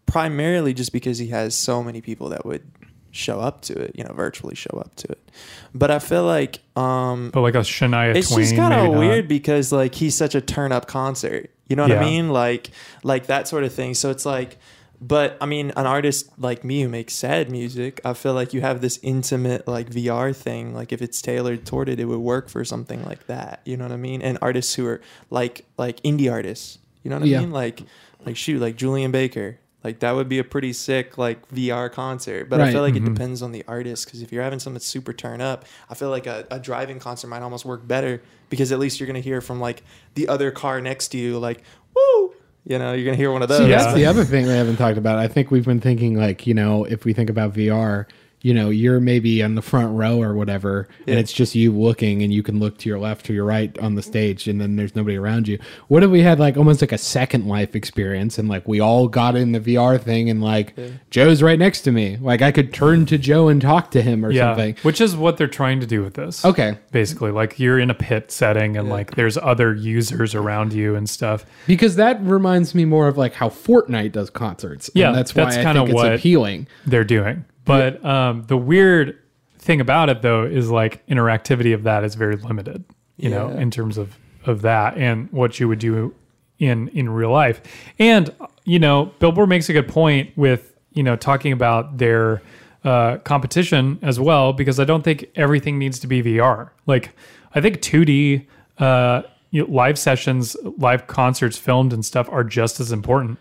primarily just because he has so many people that would show up to it. You know, virtually show up to it. But I feel like um, But like a Shania it's Twain just kind of maybe not. weird because like he's such a turn up concert. You know what Yeah. I mean? Like like that sort of thing. So it's like but I mean an artist like me who makes sad music, I feel like you have this intimate like VR thing. Like if it's tailored toward it, it would work for something like that. You know what I mean? And artists who are like like indie artists. You know what I Yeah. mean? Like like shoot, like Julien Baker. Like that would be a pretty sick like VR concert, but I feel like Mhm. it depends on the artist because if you're having something super turn up, I feel like a, a driving concert might almost work better because at least you're gonna hear from like the other car next to you, like woo, you know, you're gonna hear one of those. See, Yeah. that's the other thing we haven't talked about. I think we've been thinking like, you know, if we think about VR, you know, you're maybe on the front row or whatever, and it's just you looking, and you can look to your left or your right on the stage, and then there's nobody around you. What if we had like almost like a second life experience, and like we all got in the VR thing, and like Joe's right next to me, like I could turn to Joe and talk to him or Yeah, something. which is what they're trying to do with this. Okay, Basically, like you're in a pit setting and Yeah. like there's other users around you and stuff. because that reminds me more of like how Fortnite does concerts. and Yeah, that's why that's I kinda think it's what- appealing. they're doing. But um, the weird thing about it though is like interactivity of that is very limited, you know, in terms of of that and what you would do in in real life. And you know, Billboard makes a good point with you know talking about their uh, competition as well because I don't think everything needs to be VR. Like I think 2D uh, you know, live sessions, live concerts filmed and stuff are just as important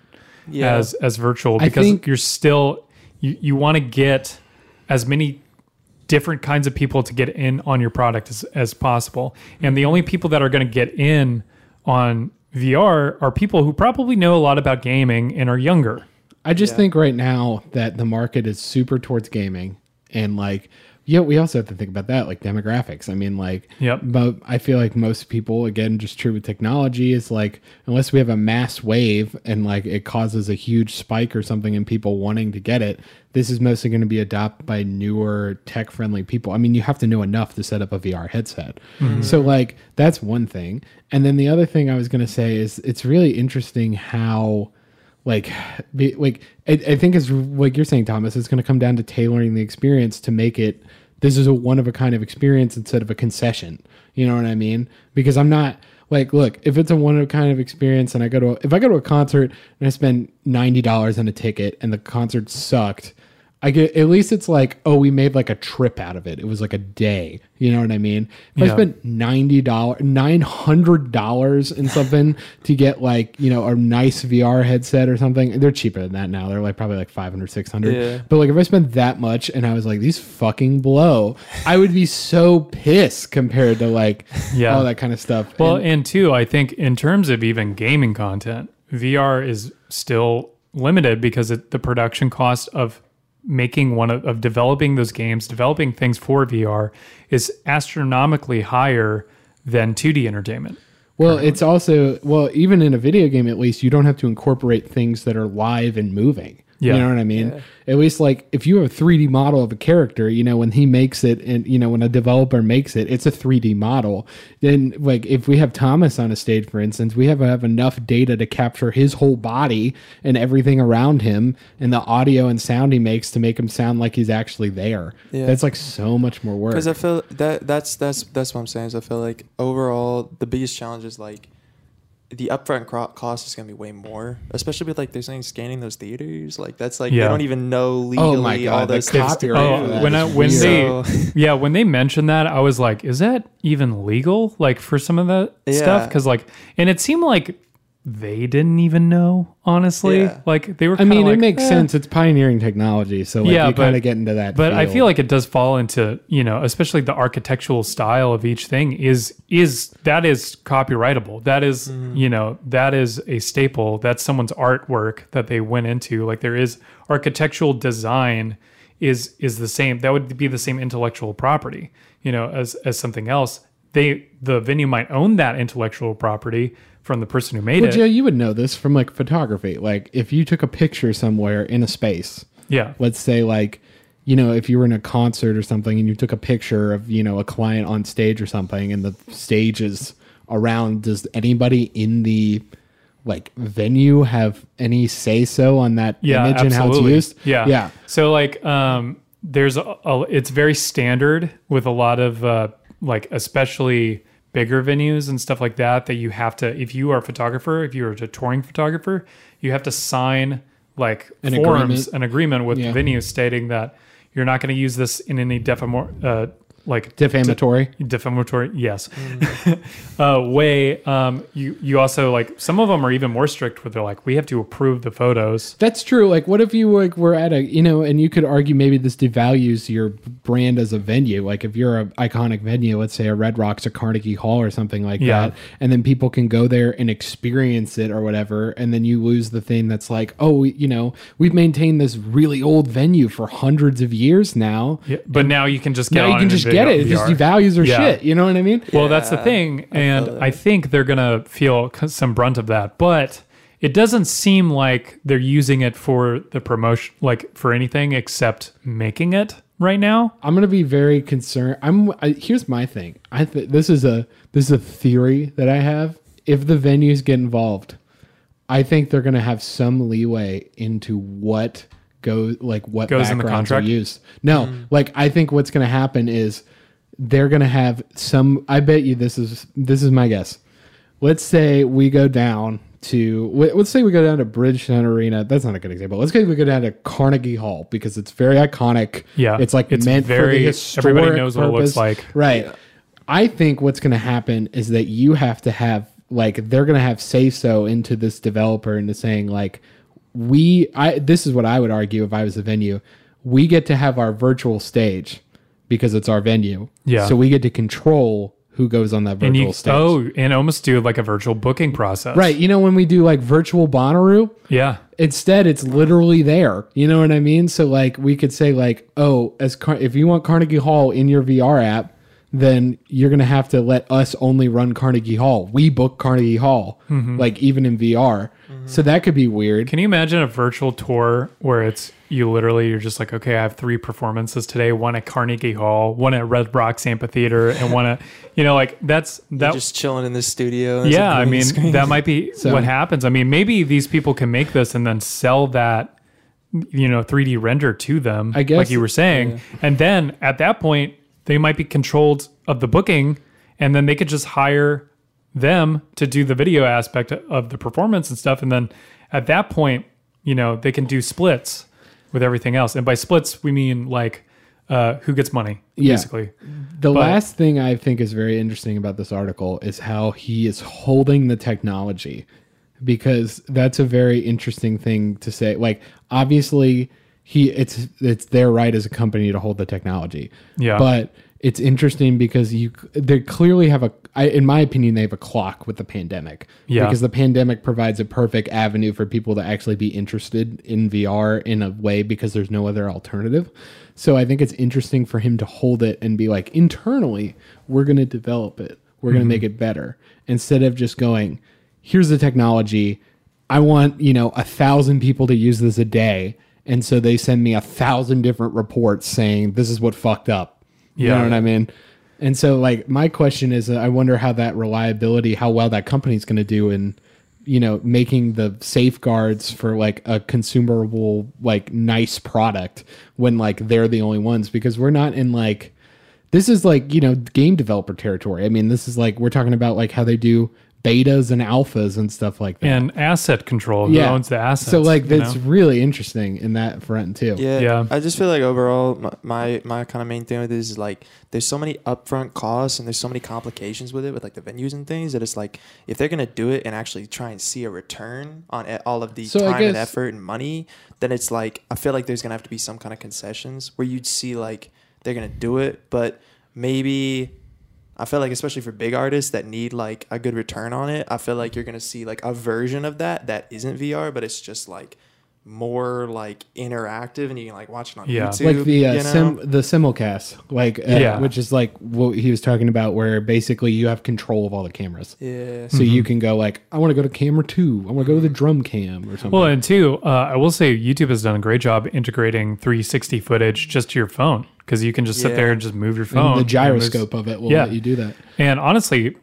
Yeah. as as virtual because think- you're still you, you want to get as many different kinds of people to get in on your product as, as possible and the only people that are going to get in on vr are people who probably know a lot about gaming and are younger I just Yeah. think right now that the market is super towards gaming and like yeah, we also have to think about that like demographics. I mean like Yep. but I feel like most people again just true with technology is like unless we have a mass wave and like it causes a huge spike or something in people wanting to get it, this is mostly going to be adopted by newer tech friendly people. I mean, you have to know enough to set up a VR headset. Mm-hmm. So like that's one thing. And then the other thing I was going to say is it's really interesting how like be, like I, I think it's like you're saying thomas it's going to come down to tailoring the experience to make it this is a one of a kind of experience instead of a concession. You know what i mean? Because i'm not like look if it's a one of a kind of experience and i go to a, if i go to a concert and i spend $90 on a ticket and the concert sucked I get at least it's like, oh, we made like a trip out of it. It was like a day. You know what I mean? If Yeah. I spent ninety dollars, nine hundred dollars in something to get like you know a nice VR headset or something, they're cheaper than that now. They're like probably like 500 600 Yeah. But like if I spent that much and I was like these fucking blow, I would be so pissed compared to like Yeah. all that kind of stuff. well And- and two i think in terms of even gaming content vr is still limited because it, the production cost of making one of, of developing those games developing things for vr is astronomically higher than 2d entertainment Well, it's also well, even in a video game, at least you don't have to incorporate things that are live and moving. Yeah. You know what I mean? At least like if you have a 3D model of a character, you know, when he makes it and you know, when a developer makes it, it's a 3D model. Then like if we have Thomas on a stage, for instance, we have have enough data to capture his whole body and everything around him and the audio and sound he makes to make him sound like he's actually there. Yeah. That's like so much more work. Because I feel that that's that's that's what I'm saying. Is I feel like overall the biggest challenge is like the upfront cost is gonna be way more, especially with like they're saying scanning those theaters. Like that's like Yeah. they don't even know legally Oh my God, all the those copyright Oh, for that when I when weird. they *laughs* yeah when they mentioned that I was like, is that even legal? Like for some of that stuff? Because like, and it seemed like they didn't even know. Honestly, Yeah. like they were. I mean, like, it makes eh. sense. It's pioneering technology, so like Yeah, you kind of get into that. But I feel like it does fall into you know, especially the architectural style of each thing is is that is copyrightable. That is, you know that is a staple. That's someone's artwork that they went into. Like there is architectural design is is the same. That would be the same intellectual property. You know, as as something else. They the venue might own that intellectual property from the person who made Well, it. Joe, you would know this from like photography. Like if you took a picture somewhere in a space, yeah. let's say like, you know, if you were in a concert or something and you took a picture of, you know, a client on stage or something and the stage is around, does anybody in the like venue have any say so on that yeah, image and how it's used? Yeah, Yeah. So like, um, there's a, a it's very standard with a lot of uh, like especially bigger venues and stuff like that that you have to if you are a photographer if you're a touring photographer you have to sign like An forms agreement. an agreement with Yeah. the venue stating that you're not going to use this in any defamor uh, like Defamatory. defamatory yes Mm. *laughs* uh, way um, you you also like some of them are even more strict where they're like we have to approve the photos That's true. Like, what if you like were at a, you know, and you could argue maybe this devalues your brand as a venue. Like, if you're an iconic venue, let's say a Red Rocks or Carnegie Hall or something like Yeah. that, and then people can go there and experience it or whatever, and then you lose the thing that's like, oh, you know, we've maintained this really old venue for hundreds of years now. Yeah, but now you can just get now you can just get it. It just devalues their Yeah. shit. You know what I mean? Well, that's the thing, and feel I think they're gonna feel some brunt of that. But it doesn't seem like they're using it for the promotion, like for anything except making it right now. I'm gonna be very concerned. I'm. I, here's my thing. I th- this is a this is a theory that I have. If the venues get involved, I think they're gonna have some leeway into what goes like what Goes in the contract? used. No, mm. like I think what's gonna happen is they're gonna have some. I bet you this is this is my guess. Let's say we go down to let- let's say we go down to Bridgestone Arena. That's not a good example. Let's say we go down to Carnegie Hall because it's very iconic. Yeah, it's like it's meant for very- the historic everybody knows what it looks like. Right. I think what's going to happen is that you have to have like they're going to have say so into this developer into saying like we I this is what I would argue if I was the venue. We get to have our virtual stage because it's our venue. Yeah. So we get to control who goes on that And virtual you stage. oh, and almost do like a virtual booking process. Right. You know when we do like virtual Bonnaroo, Yeah. Instead, it's literally there. You know what I mean? So like we could say like, oh, as Car- if you want Carnegie Hall in your VR app, then you're gonna have to let us only run Carnegie Hall. We book Carnegie Hall, mm-hmm. like even in VR. Mm-hmm. So that could be weird. Can you imagine a virtual tour where it's you literally you're just like, okay, I have three performances today, one at Carnegie Hall, one at Red Rocks Amphitheater, and one at *laughs* you know, like that's that just chilling in the studio. yeah, I mean screen. that might be *laughs* So- what happens. I mean, maybe these people can make this and then sell that you know 3D render to them, I guess- like you were saying, and then at that point they might be controlled of the booking, and then they could just hire them to do the video aspect of the performance and stuff, and then at that point, you know, they can do splits with everything else, and by splits we mean like uh, who gets money, Yeah. basically. The But- last thing I think is very interesting about this article is how he is holding the technology because that's a very interesting thing to say. Like obviously he it's it's their right as a company to hold the technology. Yeah. But it's interesting because you they clearly have a I, in my opinion they have a clock with the pandemic. Yeah. Because the pandemic provides a perfect avenue for people to actually be interested in VR in a way because there's no other alternative. So I think it's interesting for him to hold it and be like internally we're going to develop it. We're going to mm-hmm. make it better. instead of just going, here's the technology. I want, you know, a thousand people to use this a day. And so they send me a thousand different reports saying this is what fucked up. You Yeah. know what I mean? And so like my question is uh, I wonder how that reliability, how well that company's going to do in you know making the safeguards for like a consumable like nice product when like they're the only ones because we're not in like this is like you know game developer territory. I mean, this is like we're talking about like how they do betas and alphas and stuff like that. And asset control. Who owns the assets? So like you that's know? really interesting in that front too. Yeah, Yeah. I just feel like overall, my my, my kind of main thing with this is like there's so many upfront costs and there's so many complications with it with like the venues and things that it's like if they're gonna do it and actually try and see a return on all of the So I time and effort and money, then it's like I feel like there's gonna have to be some kind of concessions where you'd see like they're gonna do it, but maybe. I feel like especially for big artists that need like a good return on it, I feel like you're gonna see like a version of that that isn't VR, but it's just like more like interactive and you can like watch it on Yeah. YouTube. like the uh, you know? sim the simulcast, like uh, Yeah. which is like what he was talking about, where basically you have control of all the cameras. yeah. So you can go like, I want to go to camera two. I want to go to the drum cam or something. Well, and two, uh, I will say YouTube has done a great job integrating 360 footage just to your phone because you can just sit Yeah. there and just move your phone. the and there's- gyroscope of it will Yeah. let you do that. And honestly,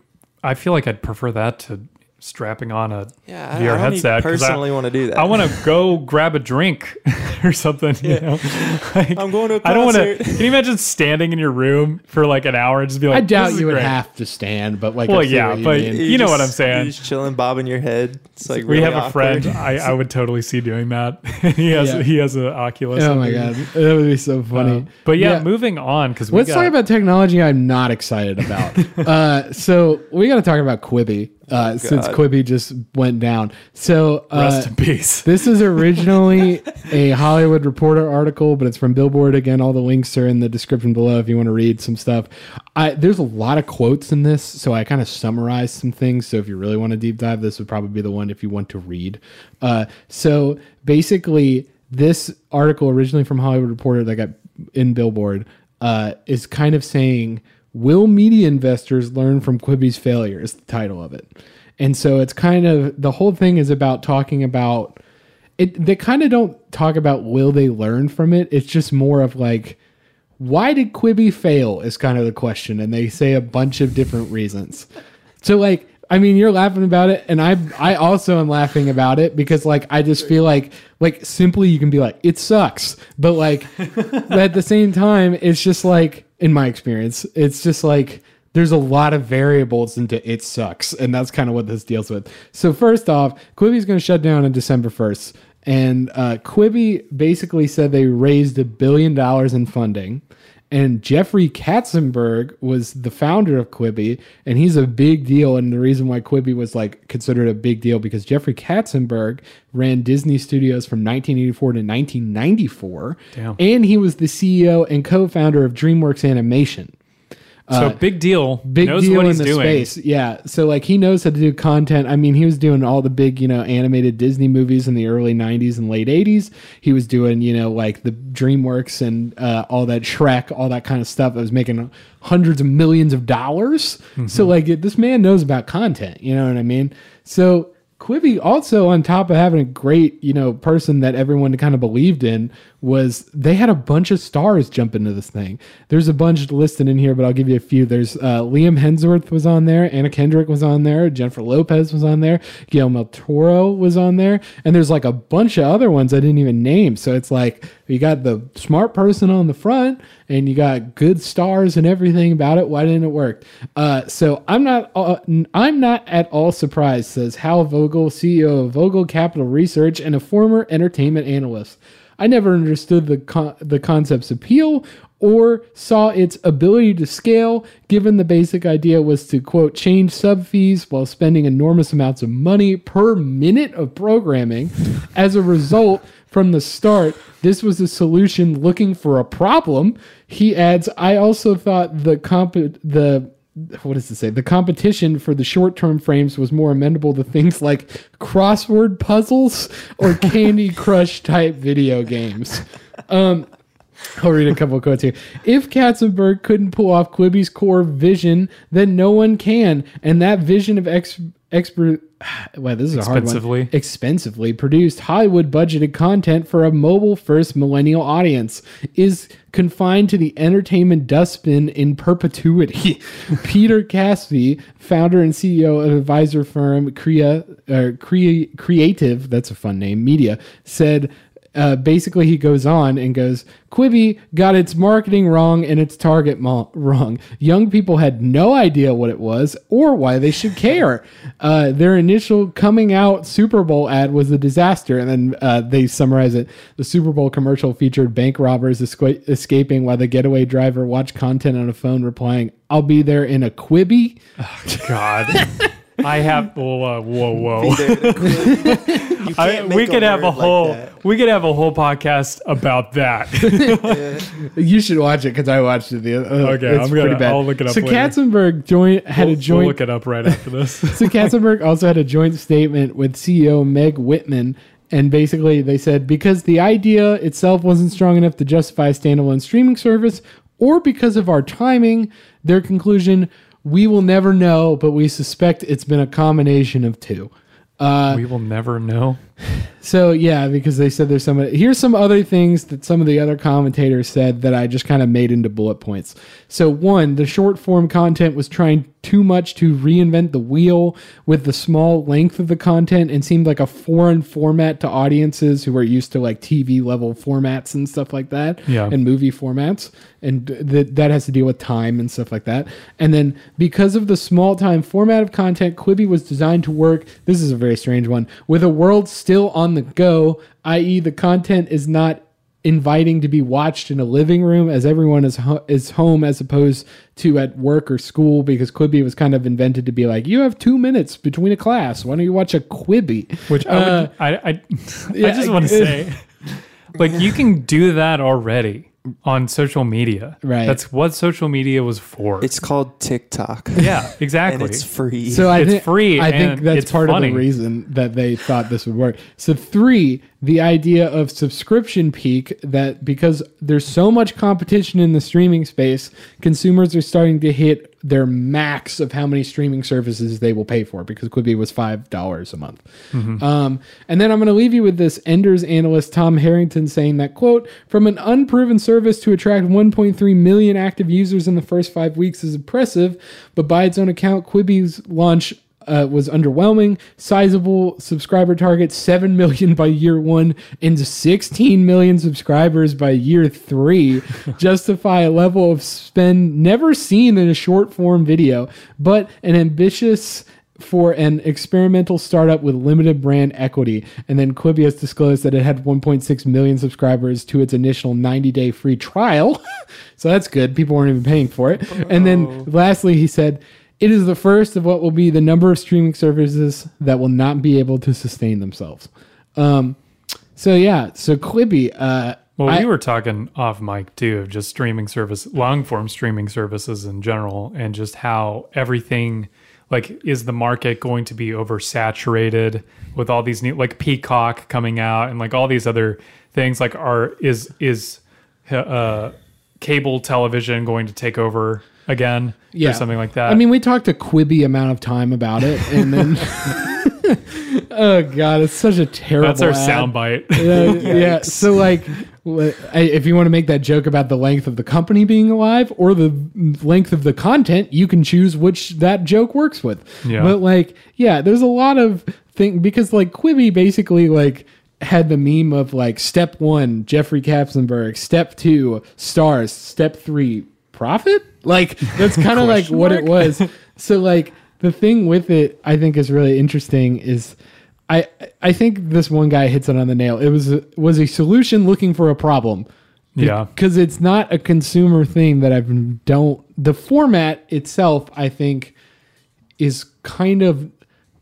I feel like I'd prefer that to strapping on a Yeah, VR I headset. even 'cause I- personally want to do that. I want to go grab a drink *laughs* or something. You know? *laughs* Like, I'm going to a I don't want to. concert. Can you imagine standing in your room for like an hour and just be like, I doubt "This is you would great." have to stand, but like, Well, I yeah, what you but- mean. You know what I'm saying. You're just chilling, bobbing your head. It's like we really have a awkward. friend. I, I would totally see doing that. *laughs* he has Yeah. he has an Oculus. oh my god, that would be so funny. Uh, but yeah, Yeah. moving on because Let's talk about technology I'm not excited about. uh, so we got to talk about Quibi uh, since God. Quibi just went down. So uh, rest in peace. *laughs* This is originally *laughs* a Hollywood Reporter article, but it's from Billboard. Again, all the links are in the description below if you want to read some stuff. I, there's a lot of quotes in this, so I kind of summarized some things. So if you really want to deep dive, this would probably be the one if you want to read. Uh, so basically, this article originally from Hollywood Reporter that got in Billboard uh, is kind of saying, "Will media investors learn from Quibi's failure?" Is the title of it. And so it's kind of the whole thing is about talking about it. They kind of don't talk about will they learn from it. It's just more of like, why did Quibi fail? Is kind of the question, and they say a bunch of different reasons. So like, I mean, you're laughing about it, and I I also am laughing about it because like I just feel like like simply you can be like it sucks, but like at the same time, it's just like in my experience, it's just like there's a lot of variables into it sucks, and that's kind of what this deals with. So first off, Quibi is going to shut down on December first, and uh, Quibi basically said they raised a billion dollars in funding. And Jeffrey Katzenberg was the founder of Quibi, and he's a big deal. And the reason why Quibi was like considered a big deal because Jeffrey Katzenberg ran Disney Studios from 1984 to 1994, Damn. and he was the CEO and co-founder of DreamWorks Animation so big deal. big knows deal what in he's the doing. space. Yeah. So like he knows how to do content. I mean, he was doing all the big, you know, animated Disney movies in the early 90s and late 80s. He was doing, you know, like the DreamWorks and uh, all that Shrek, all that kind of stuff that was making hundreds of millions of dollars. Mm-hmm. So like this man knows about content, you know what I mean? So Quibi also on top of having a great, you know, person that everyone kind of believed in was they had a bunch of stars jump into this thing. There's a bunch listed in here, but I'll give you a few. There's uh, Liam Hemsworth was on there, Anna Kendrick was on there, Jennifer Lopez was on there, Guillermo Toro was on there, and there's like a bunch of other ones I didn't even name. So it's like you got the smart person on the front, and you got good stars and everything about it. Why didn't it work? Uh, so I'm not uh, I'm not at all surprised. Says Hal Vogel, CEO of Vogel Capital Research and a former entertainment analyst. I never understood the con- the concept's appeal or saw its ability to scale, given the basic idea was to quote change sub fees while spending enormous amounts of money per minute of programming. As a result, from the start, this was a solution looking for a problem. He adds, I also thought the comp the what does it say? The competition for the short term frames was more amenable to things like crossword puzzles or Candy Crush type video games. Um, *laughs* I'll read a couple of quotes here. If Katzenberg couldn't pull off Quibi's core vision, then no one can. And that vision of ex- expert. *sighs* well, this is a hard Expensively. one. Expensively produced Hollywood budgeted content for a mobile first millennial audience is confined to the entertainment dustbin in perpetuity. *laughs* Peter Casby, founder and CEO of advisor firm Crea, uh, Crea, Creative, that's a fun name, Media, said uh, basically he goes on and goes quibi got its marketing wrong and its target mo- wrong. Young people had no idea what it was or why they should care. *laughs* Uh, their initial coming out super bowl ad was a disaster. And then uh, they summarize it. The super bowl commercial featured bank robbers esca- escaping while the getaway driver watched content on a phone replying i'll be there in a quibi. God. *laughs* I have whoa uh, whoa whoa. Be there to quit. You *laughs* I, we a could have a word like whole that. we could have a whole podcast about that. *laughs* you should watch it because i watched it the uh, Okay, it's I'm gonna- pretty bad. I'll look it up so later. katzenberg joined had we'll, a joint we'll look it up right after this. *laughs* So Katzenberg also had a joint statement with CEO Meg Whitman, and basically they said because the idea itself wasn't strong enough to justify a standalone streaming service, or because of our timing, their conclusion we will never know, but we suspect it's been a combination of two. Uh, we will never know. So yeah, because they said there's some. Here's some other things that some of the other commentators said that I just kind of made into bullet points. So one, the short form content was trying too much to reinvent the wheel with the small length of the content and seemed like a foreign format to audiences who are used to like TV level formats and stuff like that. Yeah. And movie formats. And th- that has to deal with time and stuff like that. And then because of the small time format of content, Quibi was designed to work. This is a very strange one with a world still on the go, i.e., the content is not inviting to be watched in a living room as everyone is ho- is home as opposed to at work or school because Quibi was kind of invented to be like you have two minutes between a class. Why don't you watch a Quibi? Which I Uh, would, I, I, yeah, I just want to say, *laughs* like, you can do that already on social media. Right. That's what social media was for. It's called TikTok. *laughs* yeah, exactly. and it's free. So I It's think free I think and that's it's part funny. of the reason that they thought this would work. So three, the idea of subscription peak that because there's so much competition in the streaming space, consumers are starting to hit their max of how many streaming services they will pay for because Quibi was five dollars a month. Um, and then I'm going to leave you with this Enders analyst Tom Harrington saying that quote from an unproven service to attract 1.3 million active users in the first five weeks is impressive, but by its own account, Quibi's launch uh, was underwhelming. Sizable subscriber target, 7 million by year one and 16 million subscribers by year three *laughs* justify a level of spend never seen in a short form video, but an ambitious for an experimental startup with limited brand equity. And then Quibi has disclosed that it had 1.6 million subscribers to its initial 90 day free trial. *laughs* so that's good. People weren't even paying for it. And then lastly, he said, it is the first of what will be the number of streaming services that will not be able to sustain themselves. Um, so yeah, so Quibi, uh, well, I- we were talking off mic too, of just streaming service, long form streaming services in general, and just how everything like is the market going to be oversaturated with all these new like Peacock coming out and like all these other things like are is is uh cable television going to take over again yeah, or something like that I mean, we talked a quibby amount of time about it, and then *laughs* oh god, it's such a terrible. that's our ad. soundbite Uh, *laughs* yeah. So like, if you want to make that joke about the length of the company being alive or the length of the content, you can choose which that joke works with. Yeah. But like, yeah, there's a lot of thing because like Quibi basically like had the meme of like step one Jeffrey Katzenberg, step two stars, step three profit. Like *laughs* that's kind of like what it was. So like the thing with it, I think is really interesting is. I, I think this one guy hits it on the nail. It was a, was a solution looking for a problem. Yeah. because it's not a consumer thing that I've don't. The format itself, I think, is kind of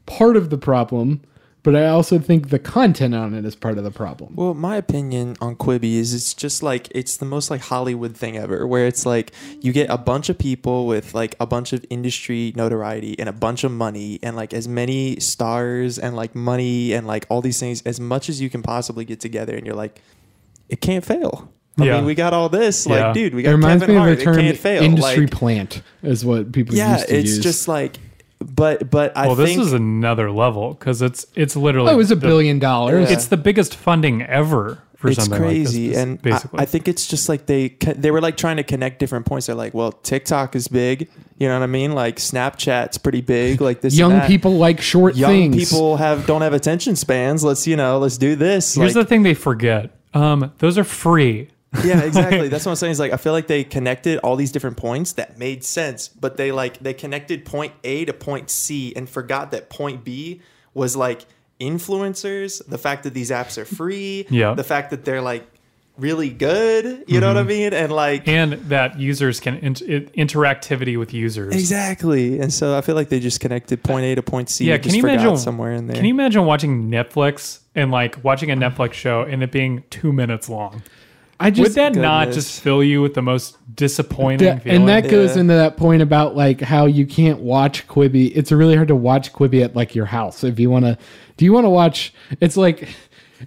part of the problem, but I also think the content on it is part of the problem. Well, my opinion on Quibi is it's just like it's the most like Hollywood thing ever, where it's like you get a bunch of people with like a bunch of industry notoriety and a bunch of money and like as many stars and like money and like all these things as much as you can possibly get together, and you're like, it can't fail. I Yeah. mean, we got all this. Like, Yeah. dude, we got It got reminds Kevin me Hart. of the term it can't fail. industry Like, plant is what people yeah, used to it's use. just like, but but I well, this think is another level because it's it's literally oh, it was a the- billion dollars. Yeah. It's the biggest funding ever for it's something crazy, like this. and I, basically, I think it's just like they they were like trying to connect different points. They're like, well, TikTok is big. You know what I mean? Like Snapchat's pretty big. Like this, and Young that. people like short young things. people have don't have attention spans. Let's you know, let's do this. here's like, the thing they forget. Um, those are free. Yeah, *laughs* exactly. That's what I'm saying. Is like I feel like they connected all these different points that made sense, but they like they connected point A to point C and forgot that point B was like influencers. The fact that these apps are free. *laughs* Yeah. The fact that they're like really good. You know what I Mm-hmm. mean? And like and that users can it- interactivity with users. exactly. And so I feel like they just connected point A to point C. Yeah, and can just you forgot imagine somewhere in there? Can you imagine watching Netflix and like watching a Netflix show and it being two minutes long? I just Would that not just fill you with the most disappointing Yeah, feeling? and that goes into that point about like how you can't watch Quibi. It's really hard to watch Quibi at like your house if you want to. Do you want to watch? It's like,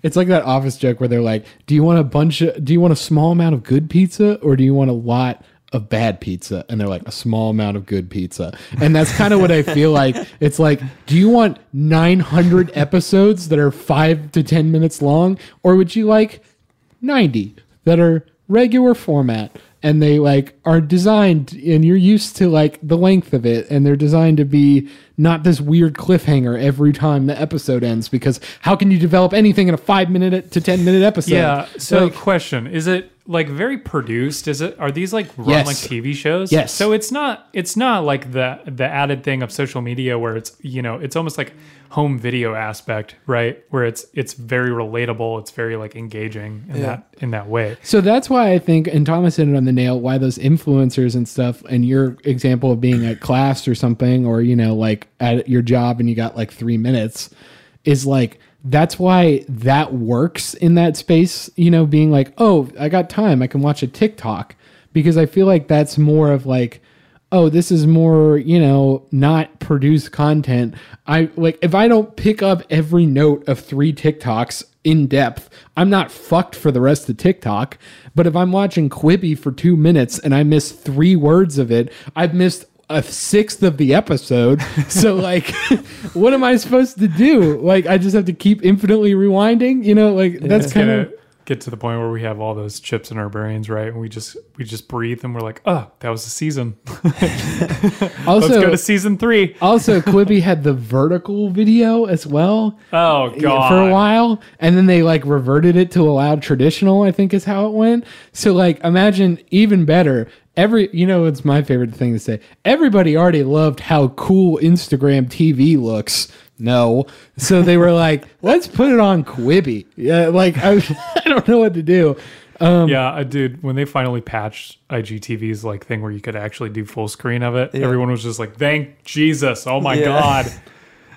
it's like that office joke where they're like, "Do you want a bunch of? Do you want a small amount of good pizza or do you want a lot?" Of bad pizza, and they're like a small amount of good pizza, and that's kind of what I feel like. *laughs* It's like, do you want 900 episodes that are five to 10 minutes long, or would you like 90 that are regular format and they like are designed and you're used to like the length of it and they're designed to be not this weird cliffhanger every time the episode ends because how can you develop anything in a 5 minute to 10 minute episode yeah. So, Like, question: Is it like very produced? Is it? Are these like run Yes. like TV shows? Yes. So it's not. It's not like the the added thing of social media where it's you know it's almost like home video aspect, right? Where it's it's very relatable. It's very like engaging in Yeah. that in that way. So that's why I think, and Thomas hit it on the nail, why those influencers and stuff, and your example of being at class or something, or, you know, like at your job and you got like three minutes, is like, that's why that works in that space, you know, being like, oh, I got time, I can watch a TikTok. Because I feel like that's more of like, oh, this is more, you know, not produced content. I like if I don't pick up every note of three TikToks in depth, I'm not fucked for the rest of TikTok. But if I'm watching Quibi for two minutes and I miss three words of it, I've missed a sixth of the episode. *laughs* so like *laughs* what am I supposed to do? Like I just have to keep infinitely rewinding, you know, like that's kind of get to the point where we have all those chips in our brains, right? And we just we just breathe and we're like, oh, that was the season. *laughs* Let's also go to season three. also Quibi had the vertical video as well. Oh god. for a while and then they like reverted it to allow traditional i think is how it went so like imagine even better every you know it's my favorite thing to say everybody already loved how cool instagram tv looks no so they were like *laughs* let's put it on quibi yeah like i, *laughs* I don't know what to do um, Yeah, uh, dude, when they finally patched IGTV's like thing where you could actually do full screen of it, Yeah. everyone was just like, "Thank Jesus! Oh my Yeah. god!"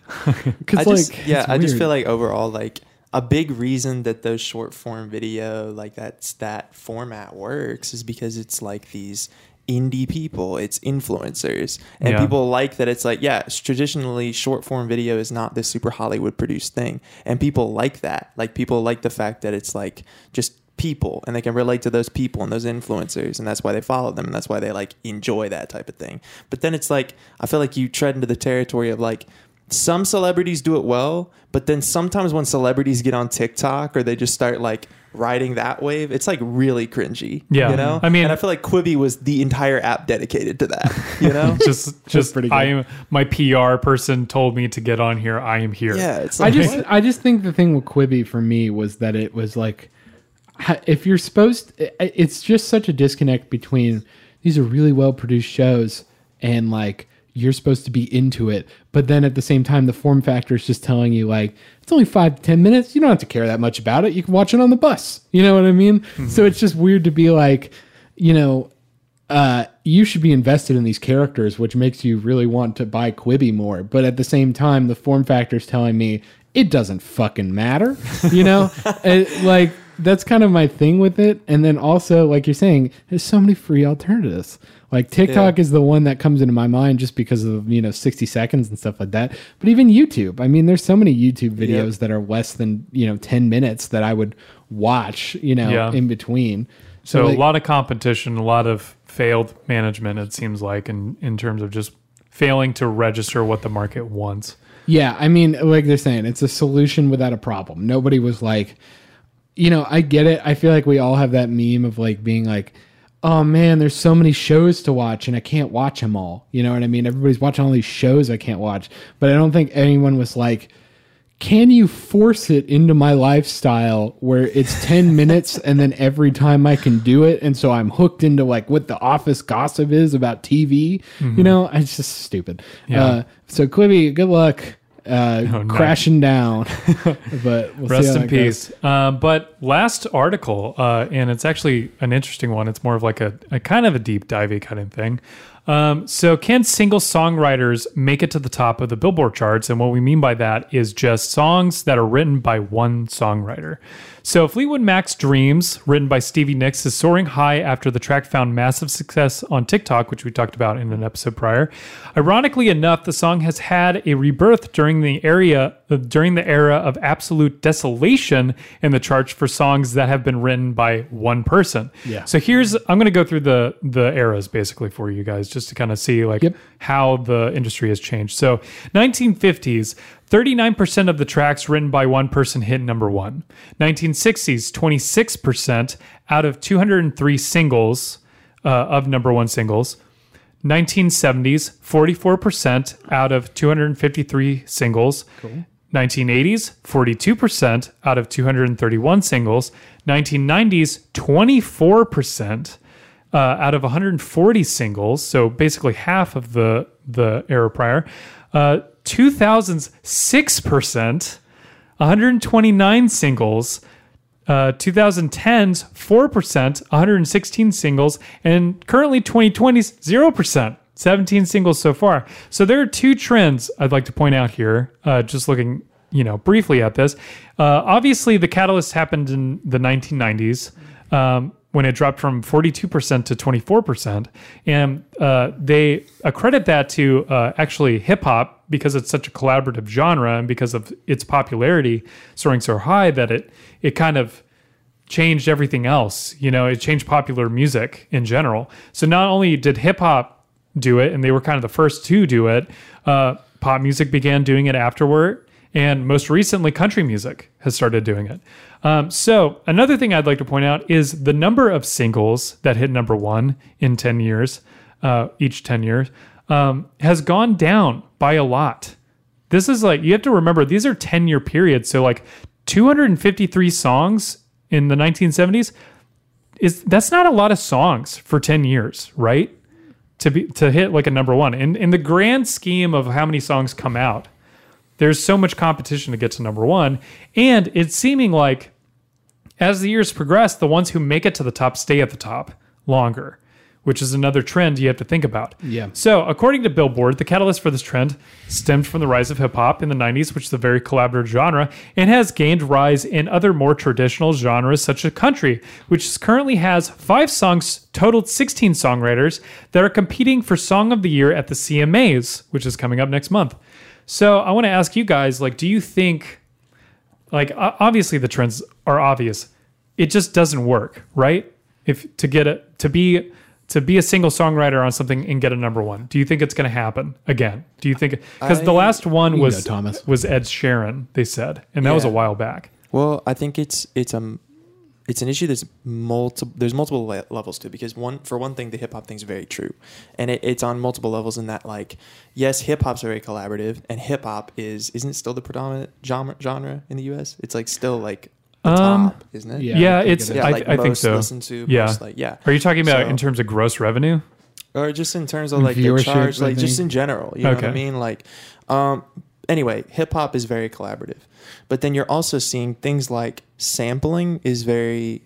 *laughs* because I like just, yeah, it's I just feel like overall, like a big reason that those short form video, like that's that format works, is because it's like these indie people, it's influencers, and Yeah. people like that. It's like, yeah, traditionally short form video is not this super Hollywood produced thing, and people like that. Like people like the fact that it's like just people and they can relate to those people and those influencers and that's why they follow them and that's why they like enjoy that type of thing but then it's like i feel like you tread into the territory of like some celebrities do it well, but then sometimes when celebrities get on TikTok or they just start like riding that wave, it's like really cringy. Yeah. You know? I mean- and I feel like Quibi was the entire app dedicated to that. You know? *laughs* just, just pretty good. I am my PR person told me to get on here. I am here. yeah. It's I like, just I just think the thing with Quibi for me was that it was like if you're supposed i- it's just such a disconnect between these are really well produced shows and like you're supposed to be into it but then at the same time the form factor is just telling you like it's only five to ten minutes. You don't have to care that much about it. You can watch it on the bus. You know what i mean? So it's just weird to be like you know uh, you should be invested in these characters, which makes you really want to buy Quibi more. But at the same time, the form factor is telling me it doesn't fucking matter. You know, *laughs* It- like that's kind of my thing with it. And then also, like you're saying, there's so many free alternatives. Like TikTok Yeah. is the one that comes into my mind just because of you know 60 seconds and stuff like that. But even YouTube, I mean, there's so many YouTube videos that are less than you know 10 minutes that I would watch. You know, Yeah. in between. So like- a lot of competition, a lot of failed management. It seems like in in terms of just failing to register what the market wants. Yeah, I mean, like they're saying, it's a solution without a problem. Nobody was like, you know, I get it. I feel like we all have that meme of like being like, oh man, there's so many shows to watch and I can't watch them all. You know what I mean? Everybody's watching all these shows I can't watch. But I don't think anyone was like, can you force it into my lifestyle where it's 10 *laughs* minutes and then every time I can do it? And so I'm hooked into like what the office gossip is about TV. You know, it's just stupid. Mm-hmm. Yeah. Uh, so, Quibi, good luck uh, Oh, crashing down. *laughs* but we'll Rest in peace. Uh, but last article, uh, and it's actually an interesting one. It's more of like a, a kind of a deep divey kind of thing. Um, so, can single songwriters make it to the top of the Billboard charts? And what we mean by that is just songs that are written by one songwriter. So, Fleetwood Mac's Dreams, written by Stevie Nicks, is soaring high after the track found massive success on TikTok, which we talked about in an episode prior. Ironically enough, the song has had a rebirth during the area uh, during the era of absolute desolation in the charts for songs that have been written by one person. Yeah. So here's I'm going to go through the the eras basically for you guys just to kind of see like Yep. how the industry has changed. So 1950s 39% of the tracks written by one person hit number 1. 1960s 26% out of 203 singles uh, of number 1 singles. 1970s 44% out of 253 singles. 1980s 42% out of 231 singles. 1990s 24% uh, out of 140 singles, so basically half of the the era prior. Uh, 2000s 6%, 129 singles. Uh, 2010s 4%, 116 singles, and currently 2020s 0%, 17 singles so far. So there are two trends I'd like to point out here. Uh, just looking, you know, briefly at this. Uh, obviously, the catalyst happened in the 1990s. Um, when it dropped from 42% to 24%. And uh, they accredit that to uh, actually hip hop because it's such a collaborative genre and because of its popularity soaring so high that it, it kind of changed everything else. You know, it changed popular music in general. So not only did hip hop do it, and they were kind of the first to do it, uh, pop music began doing it afterward. And most recently, country music has started doing it. Um, so, another thing I'd like to point out is the number of singles that hit number one in 10 years, uh, each 10 years, um, has gone down by a lot. This is like, you have to remember, these are 10 year periods. So, like 253 songs in the 1970s is that's not a lot of songs for 10 years, right? To be to hit like a number one. In in the grand scheme of how many songs come out, there's so much competition to get to number one. And it's seeming like as the years progress, the ones who make it to the top stay at the top longer, which is another trend you have to think about. Yeah. So, according to Billboard, the catalyst for this trend stemmed from the rise of hip hop in the 90s, which is a very collaborative genre, and has gained rise in other more traditional genres such as country, which currently has five songs, totaled 16 songwriters that are competing for Song of the Year at the CMAs, which is coming up next month. So, I want to ask you guys, like, do you think like obviously the trends are obvious. It just doesn't work right? If to get it to be to be a single songwriter on something and get a number one do you think it's going to happen again? Do you think because the last one was go, Thomas. was ed sheeran they said and that was a while back. Well, I think it's it's um it's an issue that's multiple. There's multiple le- levels to it because one for one thing, the hip hop thing is very true, and it, it's on multiple levels. In that, like, yes, hip hop's very collaborative, and hip hop is isn't it still the predominant genre genre in the U.S. It's like still like the Um, top, isn't it? Yeah, yeah, it's it is. I, like I think most so Listened to, Yeah. most, like yeah, are you talking about So- in terms of gross revenue or just in terms of like the charge, like just in general. You know what I mean? Like, um, anyway, hip hop is very collaborative, but then you're also seeing things like sampling is very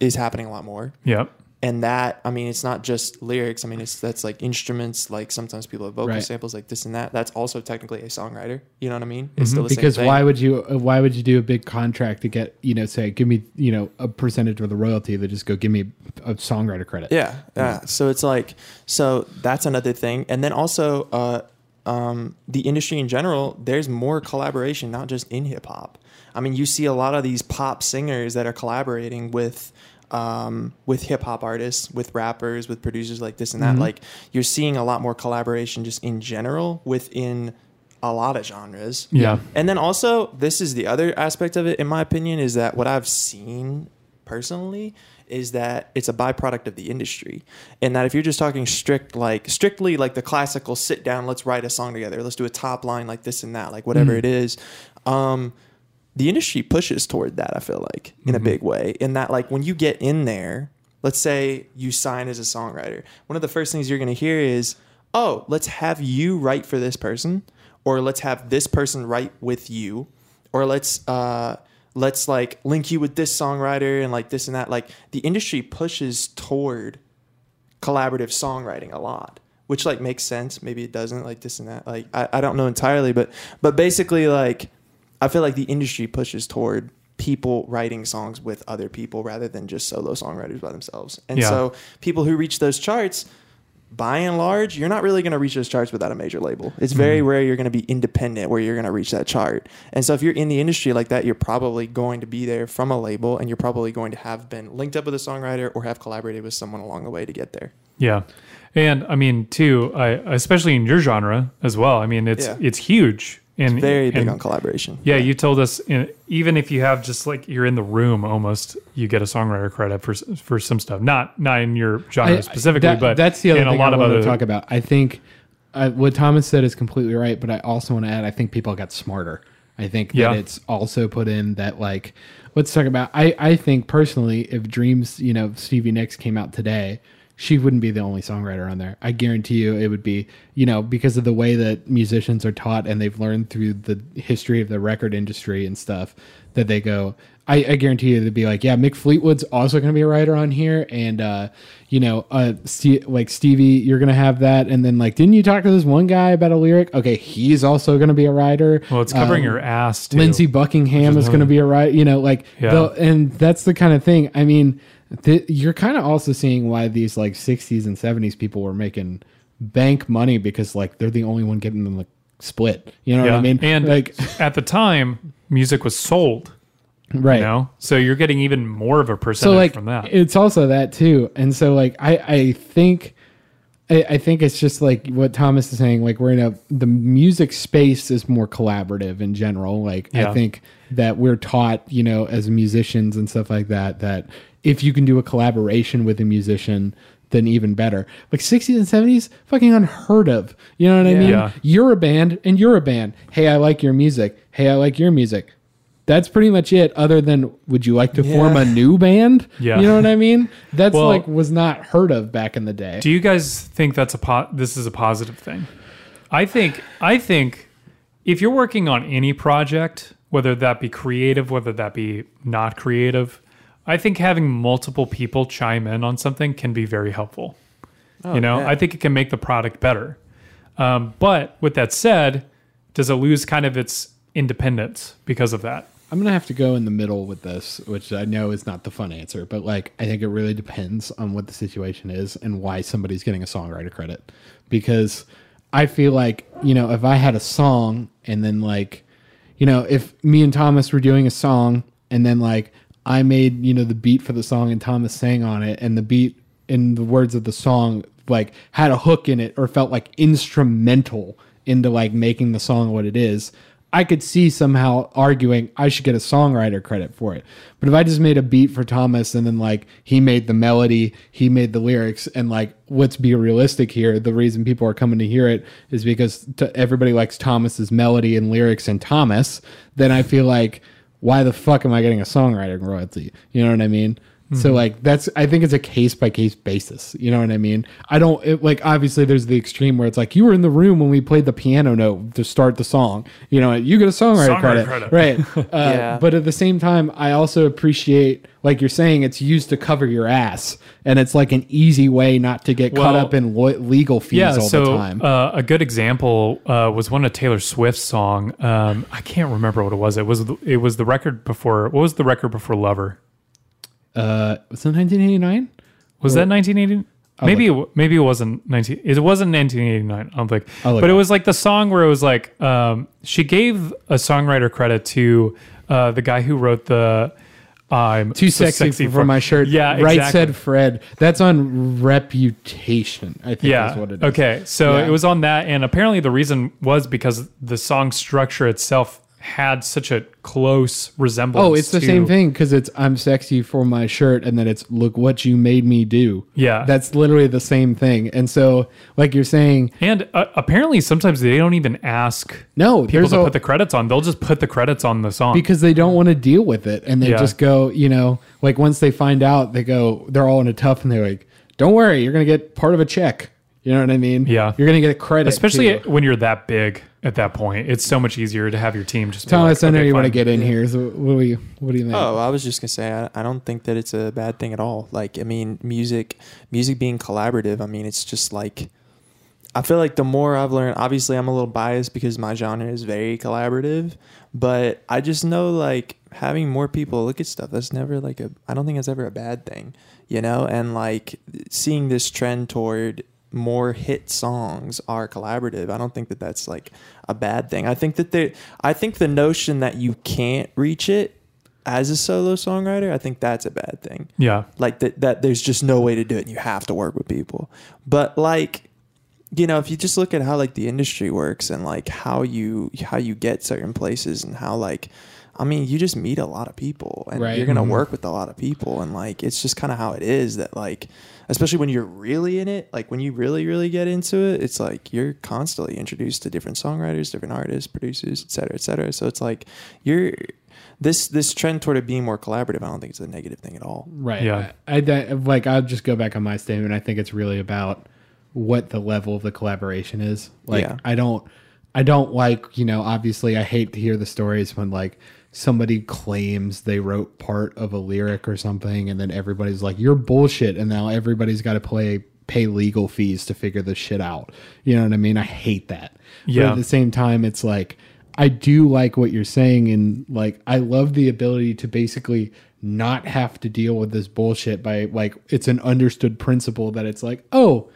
is happening a lot more, yep and that I mean, it's not just lyrics. I mean, it's that's like instruments. Like sometimes people have vocal Right. samples, like this and that. That's also technically a songwriter. You know what I mean? Mm-hmm. Still the same because thing. why would you uh, why would you do a big contract to get you know say give me you know a percentage of the royalty that just go give me a songwriter credit Yeah, yeah. So it's like, so that's another thing, and then also, uh, um, the industry in general. There's more collaboration, not just in hip hop. I mean, you see a lot of these pop singers that are collaborating with um, with hip hop artists, with rappers, with producers like this and that. Like you're seeing a lot more collaboration just in general within a lot of genres. Yeah. And then also, this is the other aspect of it, in my opinion, is that what I've seen personally is that it's a byproduct of the industry. And that if you're just talking strict, like strictly like the classical sit down, let's write a song together, let's do a top line like this and that, like whatever it is. Um, the industry pushes toward that, I feel like, in a big way. In that, like, when you get in there, let's say you sign as a songwriter, one of the first things you're going to hear is, oh, let's have you write for this person, or let's have this person write with you, or let's, uh, let's like link you with this songwriter and like this and that. Like, the industry pushes toward collaborative songwriting a lot which like makes sense maybe it doesn't like this and that like I, I don't know entirely but but basically like i feel like the industry pushes toward people writing songs with other people rather than just solo songwriters by themselves and Yeah. so people who reach those charts by and large you're not really going to reach those charts without a major label it's very mm-hmm. rare you're going to be independent where you're going to reach that chart and so if you're in the industry like that you're probably going to be there from a label and you're probably going to have been linked up with a songwriter or have collaborated with someone along the way to get there Yeah. And I mean, too, I, especially in your genre as well. I mean, it's Yeah. it's huge. And very big and- on collaboration. Yeah, you told us in, even if you have just like you're in the room, almost you get a songwriter credit for for some stuff. Not not in your genre I- specifically, that- but that's the other in thing a lot I of other to talk about. I think uh, what Thomas said is completely right, but I also want to add, I think people got smarter. I think Yeah. that it's also put in that like, let's talk about. I I think personally, if Dreams, you know, Stevie Nicks came out today. She wouldn't be the only songwriter on there. I guarantee you it would be, you know, because of the way that musicians are taught and they've learned through the history of the record industry and stuff that they go, I, I guarantee you they'd be like, yeah, Mick Fleetwood's also going to be a writer on here, and uh, you know, uh, Ste like Stevie, you're going to have that, and then like, didn't you talk to this one guy about a lyric? Okay, he's also going to be a writer. well, it's covering Um, your ass too. Lindsey Buckingham is going to be a writer. You know, like, Yeah. and that's the kind of thing. I mean, th- you're kind of also seeing why these like 60s and 70s people were making bank money because like they're the only one getting them like split. You know yeah. what I mean? And like, at the time, music was sold. right. You know, so you're getting even more of a so percentage like from that. it's also that too and so like i i think I, I think it's just like what thomas is saying like we're in a the music space is more collaborative in general like Yeah. i think that we're taught you know as musicians and stuff like that that if you can do a collaboration with a musician then even better. Like 60s and 70s fucking unheard of. You know what i mean? Yeah. you're a band and you're a band. Hey i like your music. Hey i like your music. That's pretty much it other than would you like to form a new band? Yeah. you know what i mean? That's Well- like was not heard of back in the day. Do you guys think that's a po- this is a positive thing? I think I think if you're working on any project, whether that be creative, whether that be not creative, I think having multiple people chime in on something can be very helpful. you know, yeah. I think it can make the product better. Um, but with that said, does it lose kind of its independence because of that? i'm gonna have to go in the middle with this which i know is not the fun answer but like i think it really depends on what the situation is and why somebody's getting a songwriter credit because i feel like you know if i had a song and then like you know if me and thomas were doing a song and then like i made you know the beat for the song and thomas sang on it and the beat in the words of the song like had a hook in it or felt like instrumental into like making the song what it is. I could see somehow arguing i should get a songwriter credit for it. But if i just made a beat for thomas and then like he made the melody he made the lyrics and like let's be realistic here the reason people are coming to hear it is because t- everybody likes thomas's melody and lyrics and thomas then i feel like why the fuck am I getting a songwriting royalty? You know what I mean? So like that's I think it's a case by case basis. You know what I mean? I don't it, like obviously there's the extreme where it's like you were in the room when we played the piano note to start the song. You know, you get a songwriter, Songwriter credit, credit. right? *laughs* Uh, Yeah. But at the same time, I also appreciate like you're saying it's used to cover your ass, and it's like an easy way not to get caught up in lo- legal fees yeah, all so the time. Uh, a good example uh, was one of Taylor Swift's song. Um, I can't remember what it was. It was the, it was the record before. What was the record before Lover? Uh, was it 1989? Was that 1980? Maybe it, maybe it wasn't 19. It wasn't 1989. I don't think. I'll look But it it was like the song where it was like um, she gave a songwriter credit to uh, the guy who wrote the I'm Too so sexy, for, my shirt. Yeah, Right exactly. said Fred. That's on reputation, I think Yeah. is what it is. Okay. So Yeah. it was on that, and apparently the reason was because the song structure itself had such a close resemblance. Oh, it's the to- same thing because it's I'm sexy for my shirt, and then it's look what you made me do. Yeah. That's literally the same thing. And so, like you're saying, And uh, apparently, sometimes they don't even ask no, people to a, put the credits on. They'll just put the credits on the song. because they don't want to deal with it, and they Yeah. just go, you know, like once they find out, they go, they're all in a tough, and they're like, "Don't worry, you're gonna get part of a check." You know what I mean? Yeah. you're gonna get a credit, Especially too. when you're that big at that point, it's so much easier to have your team just. be Thomas. like, I know "Okay, you want to get in here. So what do you what do you think? Oh, I was just gonna say I, I don't think that it's a bad thing at all. Like I mean, music, music being collaborative. I mean, it's just like I feel like the more I've learned. Obviously, I'm a little biased because my genre is very collaborative, but I just know like having more people look at stuff. That's never like a. I don't think it's ever a bad thing, you know. And like seeing this trend toward more hit songs are collaborative. I don't think that that's like a bad thing. I think that they I think the notion that you can't reach it as a solo songwriter, I think that's a bad thing. Yeah. Like that that there's just no way to do it and you have to work with people. But like you know, if you just look at how like the industry works and like how you how you get certain places and how like I mean, you just meet a lot of people and Right. you're going to Mhm. work with a lot of people and like it's just kind of how it is that like especially when you're really in it, like when you really really get into it, it's like you're constantly introduced to different songwriters, different artists, producers, et cetera, et cetera. So it's like you're this this trend toward it being more collaborative, I don't think it's a negative thing at all. Right. Yeah. I, I like I'll just go back on my statement. I think it's really about what the level of the collaboration is. Like Yeah. I don't I don't like, you know, obviously I hate to hear the stories when like somebody claims they wrote part of a lyric or something and then everybody's like you're bullshit and now everybody's got to play pay legal fees to figure this shit out. You know what I mean? I hate that. But Yeah. at the same time it's like I do like what you're saying and like I love the ability to basically not have to deal with this bullshit by like it's an understood principle that it's like, "Oh,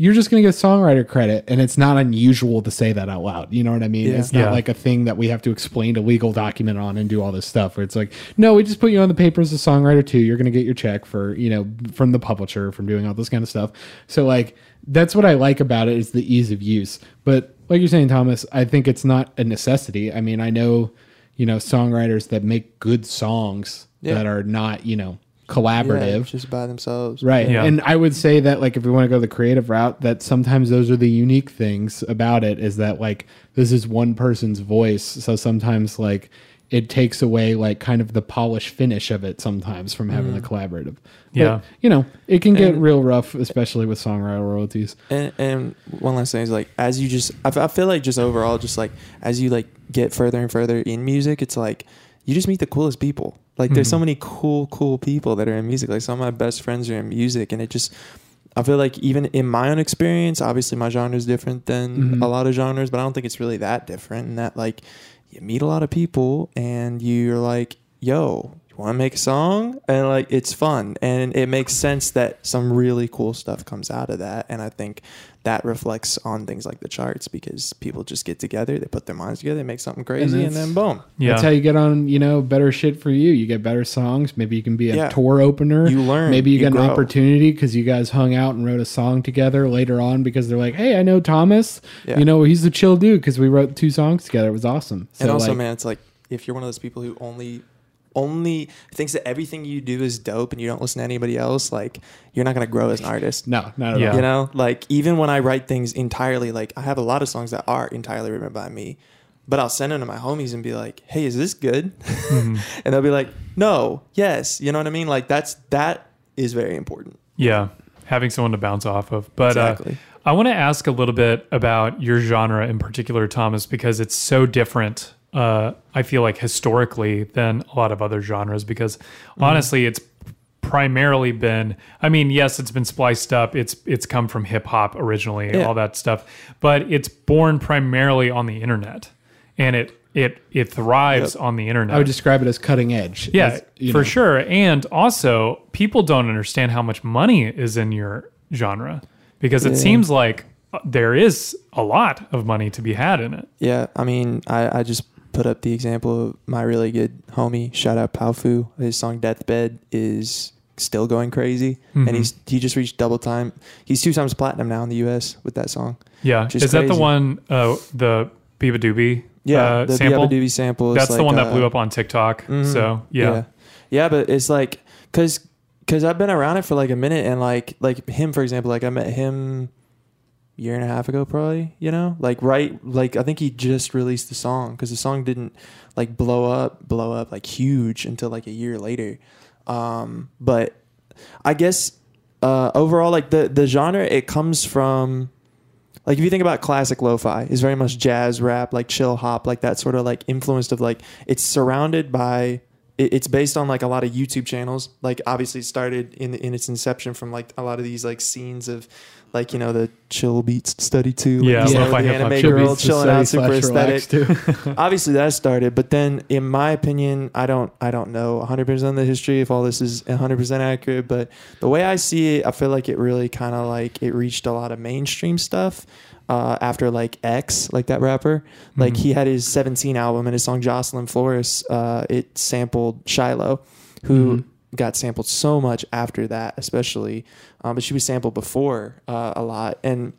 you're just going to get songwriter credit and it's not unusual to say that out loud. You know what I mean? Yeah. It's not Yeah. like a thing that we have to explain a legal document on and do all this stuff where it's like, "No, we just put you on the paper as a songwriter too. You're going to get your check for, you know, from the publisher from doing all this kind of stuff." So like that's what I like about it is the ease of use. But like you're saying, Thomas, I think it's not a necessity. I mean, I know, you know, songwriters that make good songs Yeah. that are not, you know, Yeah, collaborative. just by themselves. Right. Yeah. And I would say that like if we want to go the creative route, that sometimes those are the unique things about it is that like this is one person's voice. So sometimes like it takes away like kind of the polished finish of it sometimes from having the mm. collaborative. But, Yeah. you know, it can get And- real rough, especially with songwriter royalties. And, and one last thing is like as you just I, f- I feel like just overall just like as you like get further and further in music it's like you just meet the coolest people like there's so Mhm. many cool cool people that are in music like some of my best friends are in music and it just I feel like even in my own experience obviously my genre is different than Mhm. a lot of genres but I don't think it's really that different and that like you meet a lot of people and you're like yo want to make a song and like it's fun and it makes sense that some really cool stuff comes out of that and i think that reflects on things like the charts because people just get together they put their minds together they make something crazy and, that's- then boom Yeah. That's how you get on, you know, better shit for you. You get better songs. Maybe you can be a Yeah. tour opener. you learn Maybe you, get grow. an opportunity because you guys hung out and wrote a song together later on because they're like, hey, I know Thomas. Yeah. You know, he's a chill dude because we wrote two songs together. It was awesome. So and also like, man it's like if you're one of those people who only only thinks that everything you do is dope and you don't listen to anybody else like you're not going to grow as an artist no, not at Yeah. all. You know, like even when I write things entirely, like I have a lot of songs that are entirely written by me, but I'll send them to my homies and be like, "Hey, is this good?" *laughs* Mhm. and they'll be like, "No, yes." You know what I mean? Like that's that is very important. Yeah. Having someone to bounce off of. But uh. I want to ask a little bit about your genre in particular, Thomas, because it's so different. Uh, I feel like historically than a lot of other genres, because Mm-hmm. honestly, it's primarily been. I mean, yes, it's been spliced up. It's it's come from hip hop originally, Yeah. all that stuff, but it's born primarily on the internet, and it it it thrives on the internet. I would describe it as cutting edge. Yeah, As, for know, sure. And also, people don't understand how much money is in your genre because it Yeah. seems like there is a lot of money to be had in it. Yeah, I mean, I, I just put up the example of my really good homie. Shout out Powfu. His song "Deathbed" is still going crazy, Mhm. and he's he just reached double time. He's two times platinum now in the U.S. with that song. Yeah. Is Is that the one, uh, the beabadoobee Yeah, uh, the sample? beabadoobee sample. That's the like, one that uh, blew up on TikTok. mhm. So, yeah. yeah, Yeah, but it's like because because I've been around it for like a minute, and like like him for example, like I met him year and a half ago, probably. You know, like right, like I think he just released the song because the song didn't like blow up, blow up like huge until like a year later. Um, but I guess uh, overall, like the the genre, it comes from like if you think about classic lo-fi is very much jazz rap like chill hop like that sort of like influenced of like it's surrounded by it- it's based on like a lot of youtube channels like obviously started in in its inception from like a lot of these like scenes of like you know the chill beats study too Yeah, like, you know, the anime chill girl beats chilling out study super slash aesthetic relax *laughs* too. *laughs* obviously that started but then in my opinion i don't i don't know 100% of the history if all this is 100% accurate but the way i see it i feel like it really kind of like it reached a lot of mainstream stuff uh, after like X, like that rapper, like Mhm. he had his 17 album and his song Jocelyn Flores, uh, it sampled Shiloh, who Mhm. Got sampled so much after that, especially, um, but she was sampled before uh, a lot. And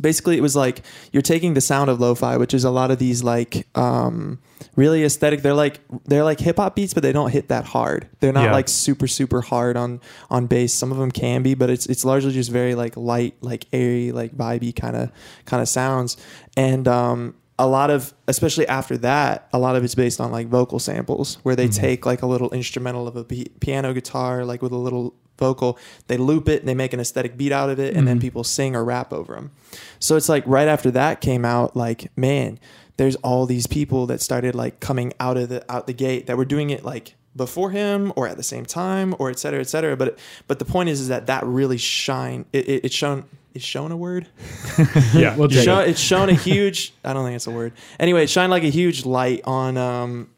basically it was like you're taking the sound of lo-fi which is a lot of these like um really aesthetic they're like they're like hip hop beats but they don't hit that hard they're not Yeah. like super super hard on on bass some of them can be but it's it's largely just very like light like airy like vibey kind of kind of sounds and um a lot of especially after that a lot of it's based on like vocal samples where they Mhm. take like a little instrumental of a piano guitar like with a little vocal they loop it and they make an aesthetic beat out of it and then Mhm. people sing or rap over them so it's like right after that came out like man there's all these people that started like coming out of the out the gate that were doing it like before him or at the same time or et cetera et cetera but but the point is is that that really shine it, it, it's shown it's shown a word *laughs* Yeah. We'll it's take shown, it. it's shown a huge i don't think it's a word anyway it shined like a huge light on um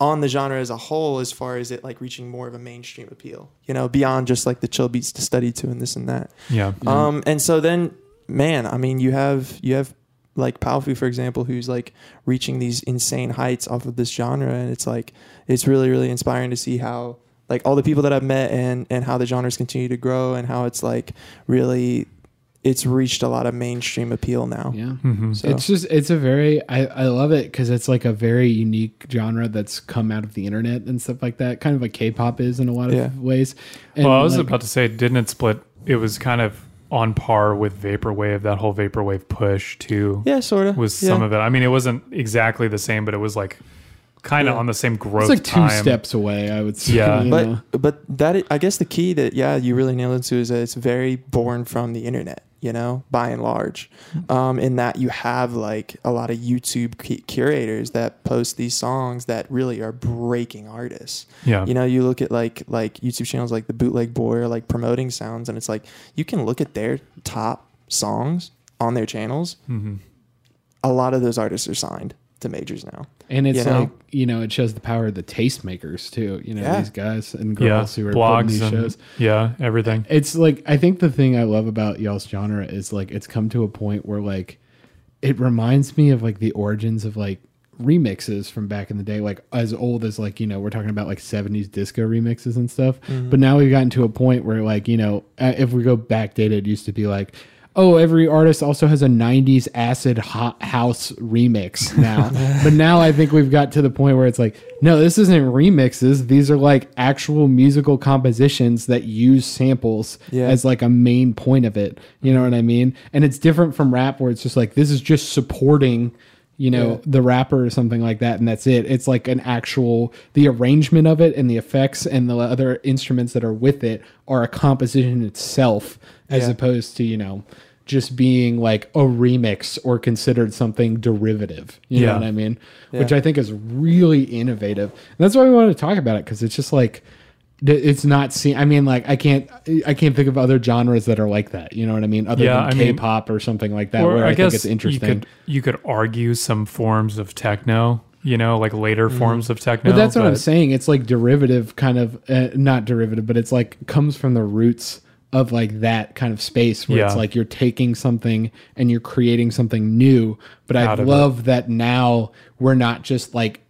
on the genre as a whole as far as it like reaching more of a mainstream appeal you know beyond just like the chill beats to study to and this and that yeah. Yeah. um and so then man i mean you have you have like Powfu, for example, who's like reaching these insane heights off of this genre, and it's like it's really, really inspiring to see how like all the people that I've met and and how the genres continue to grow and how it's like really it's reached a lot of mainstream appeal now. Yeah. Mhm. So It's just it's a very I, I love it because it's like a very unique genre that's come out of the internet and stuff like that. Kind of like K-pop is in a lot of Yeah. ways. And well, I was like- about to say, didn't it split? It was kind of on par with vaporwave. That whole vaporwave push too yeah, sort of was yeah. some of it. I mean, it wasn't exactly the same, but it was like kind of Yeah. on the same growth it's like two time. steps away. I would say. Yeah. you know? but but that i- I guess the key that yeah you really nailed into is that it's very born from the internet you know by and large. Um, in that you have like a lot of youtube cu- curators that post these songs that really are breaking artists. Yeah. you know you look at like like youtube channels like the bootleg boy or like promoting sounds and it's like you can look at their top songs on their channels. Hmm a lot of those artists are signed to majors now And it's You know? like you know, it shows the power of the tastemakers too. You know, Yeah. these guys and Yeah. girls who are putting Blogs these and shows. yeah, everything. It's like I think the thing I love about y'all's genre is like it's come to a point where like it reminds me of like the origins of like remixes from back in the day, like as old as like you know we're talking about like seventies disco remixes and stuff. But now we've gotten to a point where like you know uh, if we go backdated, it used to be like. Oh, every artist also has a '90s acid hot house remix now. *laughs* but now I think we've got to the point where it's like, no, this isn't remixes. These are like actual musical compositions that use samples Yeah. as like a main point of it. You know what I mean? And it's different from rap where it's just like this is just supporting, you know, Yeah. the rapper or something like that, and that's it. It's like an actual the arrangement of it and the effects and the other instruments that are with it are a composition itself, as Yeah. opposed to you know. Just being like a remix or considered something derivative. You Yeah. know what I mean? Which I think is really innovative. And that's why we wanted to talk about it because it's just like it's not seen. I mean, like I can't I can't think of other genres that are like that. You know what I mean? Other Yeah, than I mean- K-pop or something like that, where I, I, think it's interesting. you could you could argue some forms of techno. You know, like later forms of techno. Mm-hmm. but that's what I'm saying. It's like derivative, kind of uh, not derivative, but it's like comes from the roots of like that kind of space where it's like you're taking something and you're creating something new. But I of it. love that now we're not just like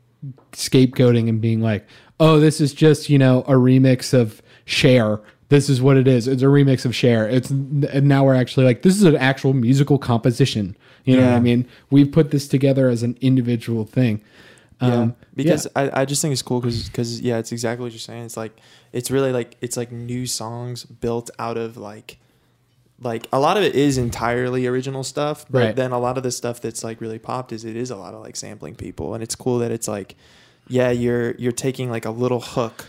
scapegoating and being like, oh, this is just, you know, a remix of Cher. This is what it is. It's a remix of Cher. It's and now we're actually like, this is an actual musical composition. You know what I mean? We've put this together as an individual thing. yeah, Um, because I, I just think it's cool because yeah, it's exactly what you're saying. It's like it's really like it's like new songs built out of like like a lot of it is entirely original stuff, but Right. then a lot of the stuff that's like really popped is it is a lot of like sampling people, and it's cool that it's like yeah, you're you're taking like a little hook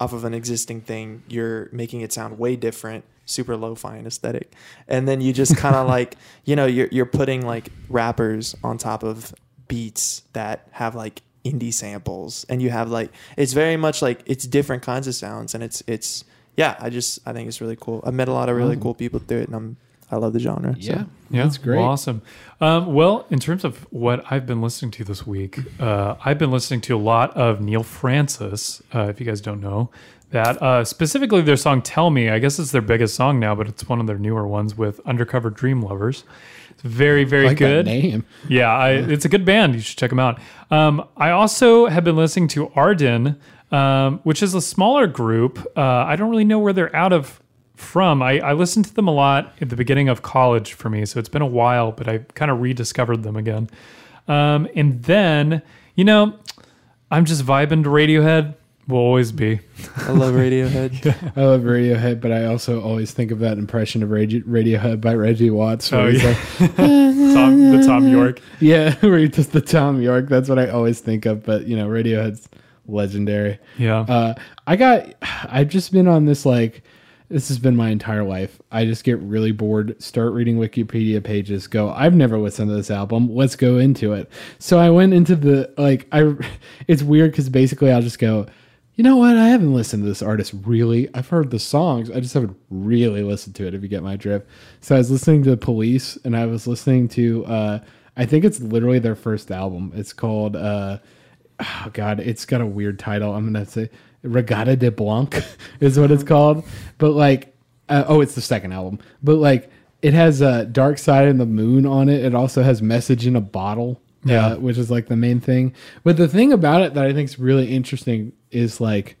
off of an existing thing, you're making it sound way different, super lo-fi and aesthetic, and then you just kind of *laughs* like you know you're you're putting like rappers on top of beats that have like indie samples. And you have like it's very much like it's different kinds of sounds and it's it's yeah i just i think it's really cool. I've met a lot of really cool people through it and i'm i love the genre so. Yeah, Yeah, that's great. well, awesome. Um, well, in terms of what I've been listening to this week, uh, I've been listening to a lot of Neil Frances. Uh, if you guys don't know that, uh, specifically their song "Tell Me." I guess it's their biggest song now, but it's one of their newer ones with Undercover Dream Lovers. It's very, very I like good. that name. Yeah, I, it's a good band. You should check them out. Um, I also have been listening to Arden, um, which is a smaller group. Uh, I don't really know where they're out of from. I, I listened to them a lot at the beginning of college for me, so it's been a while, but I kind of rediscovered them again. Um, and then, you know, I'm just vibing to Radiohead. Will always be. i love radiohead *laughs* I love Radiohead, but I also always think of that impression of Radio- Radiohead by Reggie Watts. where Oh, he's yeah. like, *laughs* *laughs* Tom, the Thom Yorke. yeah, where he does the Thom Yorke. That's what I always think of. But you know, Radiohead's legendary. Yeah. Uh, I got. I've just been on this like. This has been my entire life. I just get really bored. Start reading Wikipedia pages. Go. I've never listened to this album. Let's go into it. So I went into the like. I. *laughs* It's weird because basically I'll just go. You know what? I haven't listened to this artist really. I've heard the songs. I just haven't really listened to it. If you get my drift. So I was listening to Police, and I was listening to. uh I think it's literally their first album. It's called. uh oh god it's got a weird title i'm gonna say Reggatta de Blanc *laughs* is what it's called. But like uh, oh it's the second album. But like it has a dark side and the moon on it. It also has message in a bottle Yeah. uh, which is like the main thing. But the thing about it that i think is really interesting is like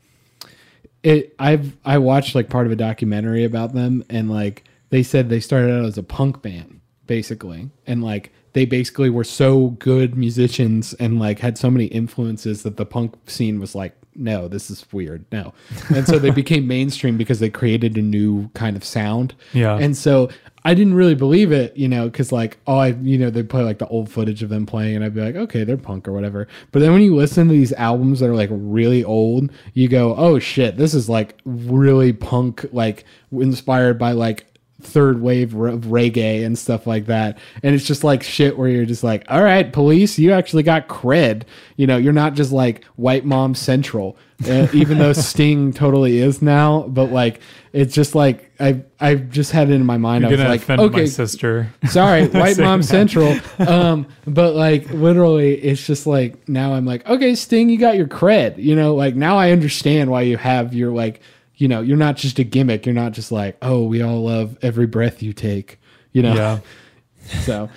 it i've i watched like part of a documentary about them and like they said they started out as a punk band basically. And like they basically were so good musicians and like had so many influences that the punk scene was like no this is weird no and so they *laughs* became mainstream because they created a new kind of sound Yeah. and so I didn't really believe it, you know, because like, oh, I, you know, they play like the old footage of them playing, and I'd be like, okay, they're punk or whatever. But then when you listen to these albums that are like really old, you go, oh shit, this is like really punk, like inspired by like third wave re- reggae and stuff like that. And it's just like shit where you're just like, all right, police, you actually got cred. You know, you're not just like white mom central, uh, *laughs* even though Sting totally is now. But like, it's just like I I just had it in my mind. You're I was like, okay, sister. sorry, *laughs* white mom central. *laughs* Um, but like literally, it's just like now I'm like, okay, Sting, you got your cred. You know, like now I understand why you have your like, you know, you're not just a gimmick. You're not just like, oh, we all love every breath you take. You know, Yeah. *laughs* so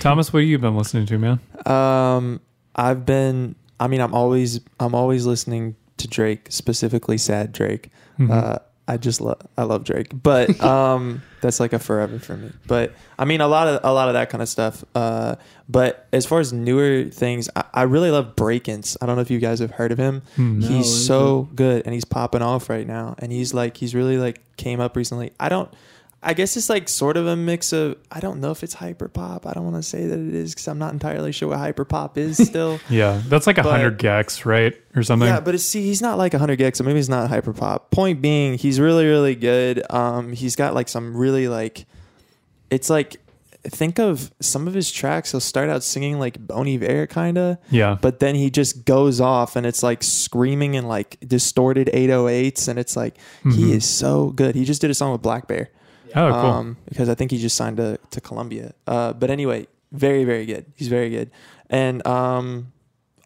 Thomas, what have you been listening to, man? Um, I've been. I mean, I'm always. I'm always listening to Drake, specifically sad Drake. Mhm. Uh, I just love. I love Drake, but *laughs* um, that's like a forever for me. But I mean, a lot of a lot of that kind of stuff. Uh, but as far as newer things, I, I really love brakence. I don't know if you guys have heard of him. Hmm. No. he's so good, and he's popping off right now. And he's like, he's really like came up recently. I don't. I guess it's like sort of a mix of. I don't know if it's hyper pop. I don't want to say that it is because I'm not entirely sure what hyper pop is *laughs* still. Yeah, that's like a hundred gecs, right, or something. Yeah, but it's, see, he's not like 100 gecs, so maybe he's not hyper pop. Point being, he's really, really good. Um, he's got like some really like, it's like, think of some of his tracks. He'll start out singing like Bon Iver kind of, yeah, but then he just goes off and it's like screaming and like distorted 808s, and it's like Mhm. he is so good. He just did a song with blackbear oh, cool. um, because I think he just signed to, to Columbia. Uh, but anyway, very very good. He's very good. And um,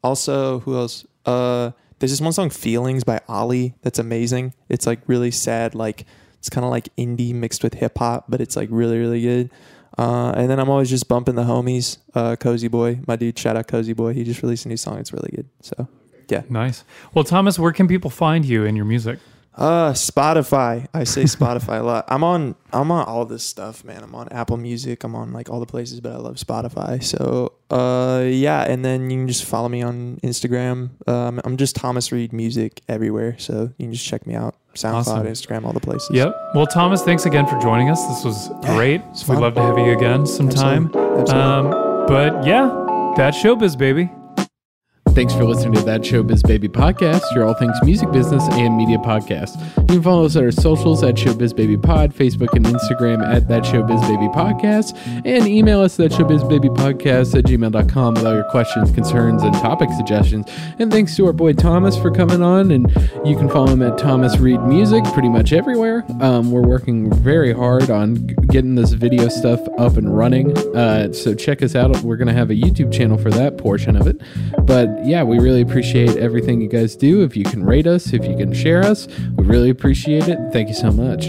also, who else? Uh, there's this one song, "Feelings" by Ollie. That's amazing. It's like really sad, like It's kind of like indie mixed with hip hop, but it's like really really good. Uh, and then I'm always just bumping the homies. Uh, Cozy Boy, my dude, shout out Cozy Boy. He just released a new song. It's really good. So yeah. Nice. Well, Thomas, where can people find you and your music? Uh, Spotify. I say Spotify a lot. I'm on. I'm on all this stuff, man. I'm on Apple Music. I'm on like all the places, but I love Spotify. So, uh, yeah. And then you can just follow me on Instagram. Um, I'm just Thomas Reid Music everywhere. So you can just check me out. SoundCloud, Awesome. Instagram, all the places. Yep. Well, Thomas, thanks again for joining us. This was great. it's We'd love to have you again sometime. Absolutely. Absolutely. Um, but yeah, that's showbiz, baby. Thanks for listening to That Showbiz Baby podcast, your all things music business and media podcast. You can follow us at our socials at Showbiz Baby Pod, Facebook and Instagram at That Showbiz Baby Podcast, and email us at showbizbabypodcast at gmail.com with all your questions, concerns, and topic suggestions. And thanks to our boy Thomas for coming on, and you can follow him at Thomas Reid Music pretty much everywhere. Um, we're working very hard on getting this video stuff up and running, uh, so check us out. We're going to have a YouTube channel for that portion of it. But yeah, we really appreciate everything you guys do. If you can rate us, if you can share us, we really appreciate it. Thank you so much.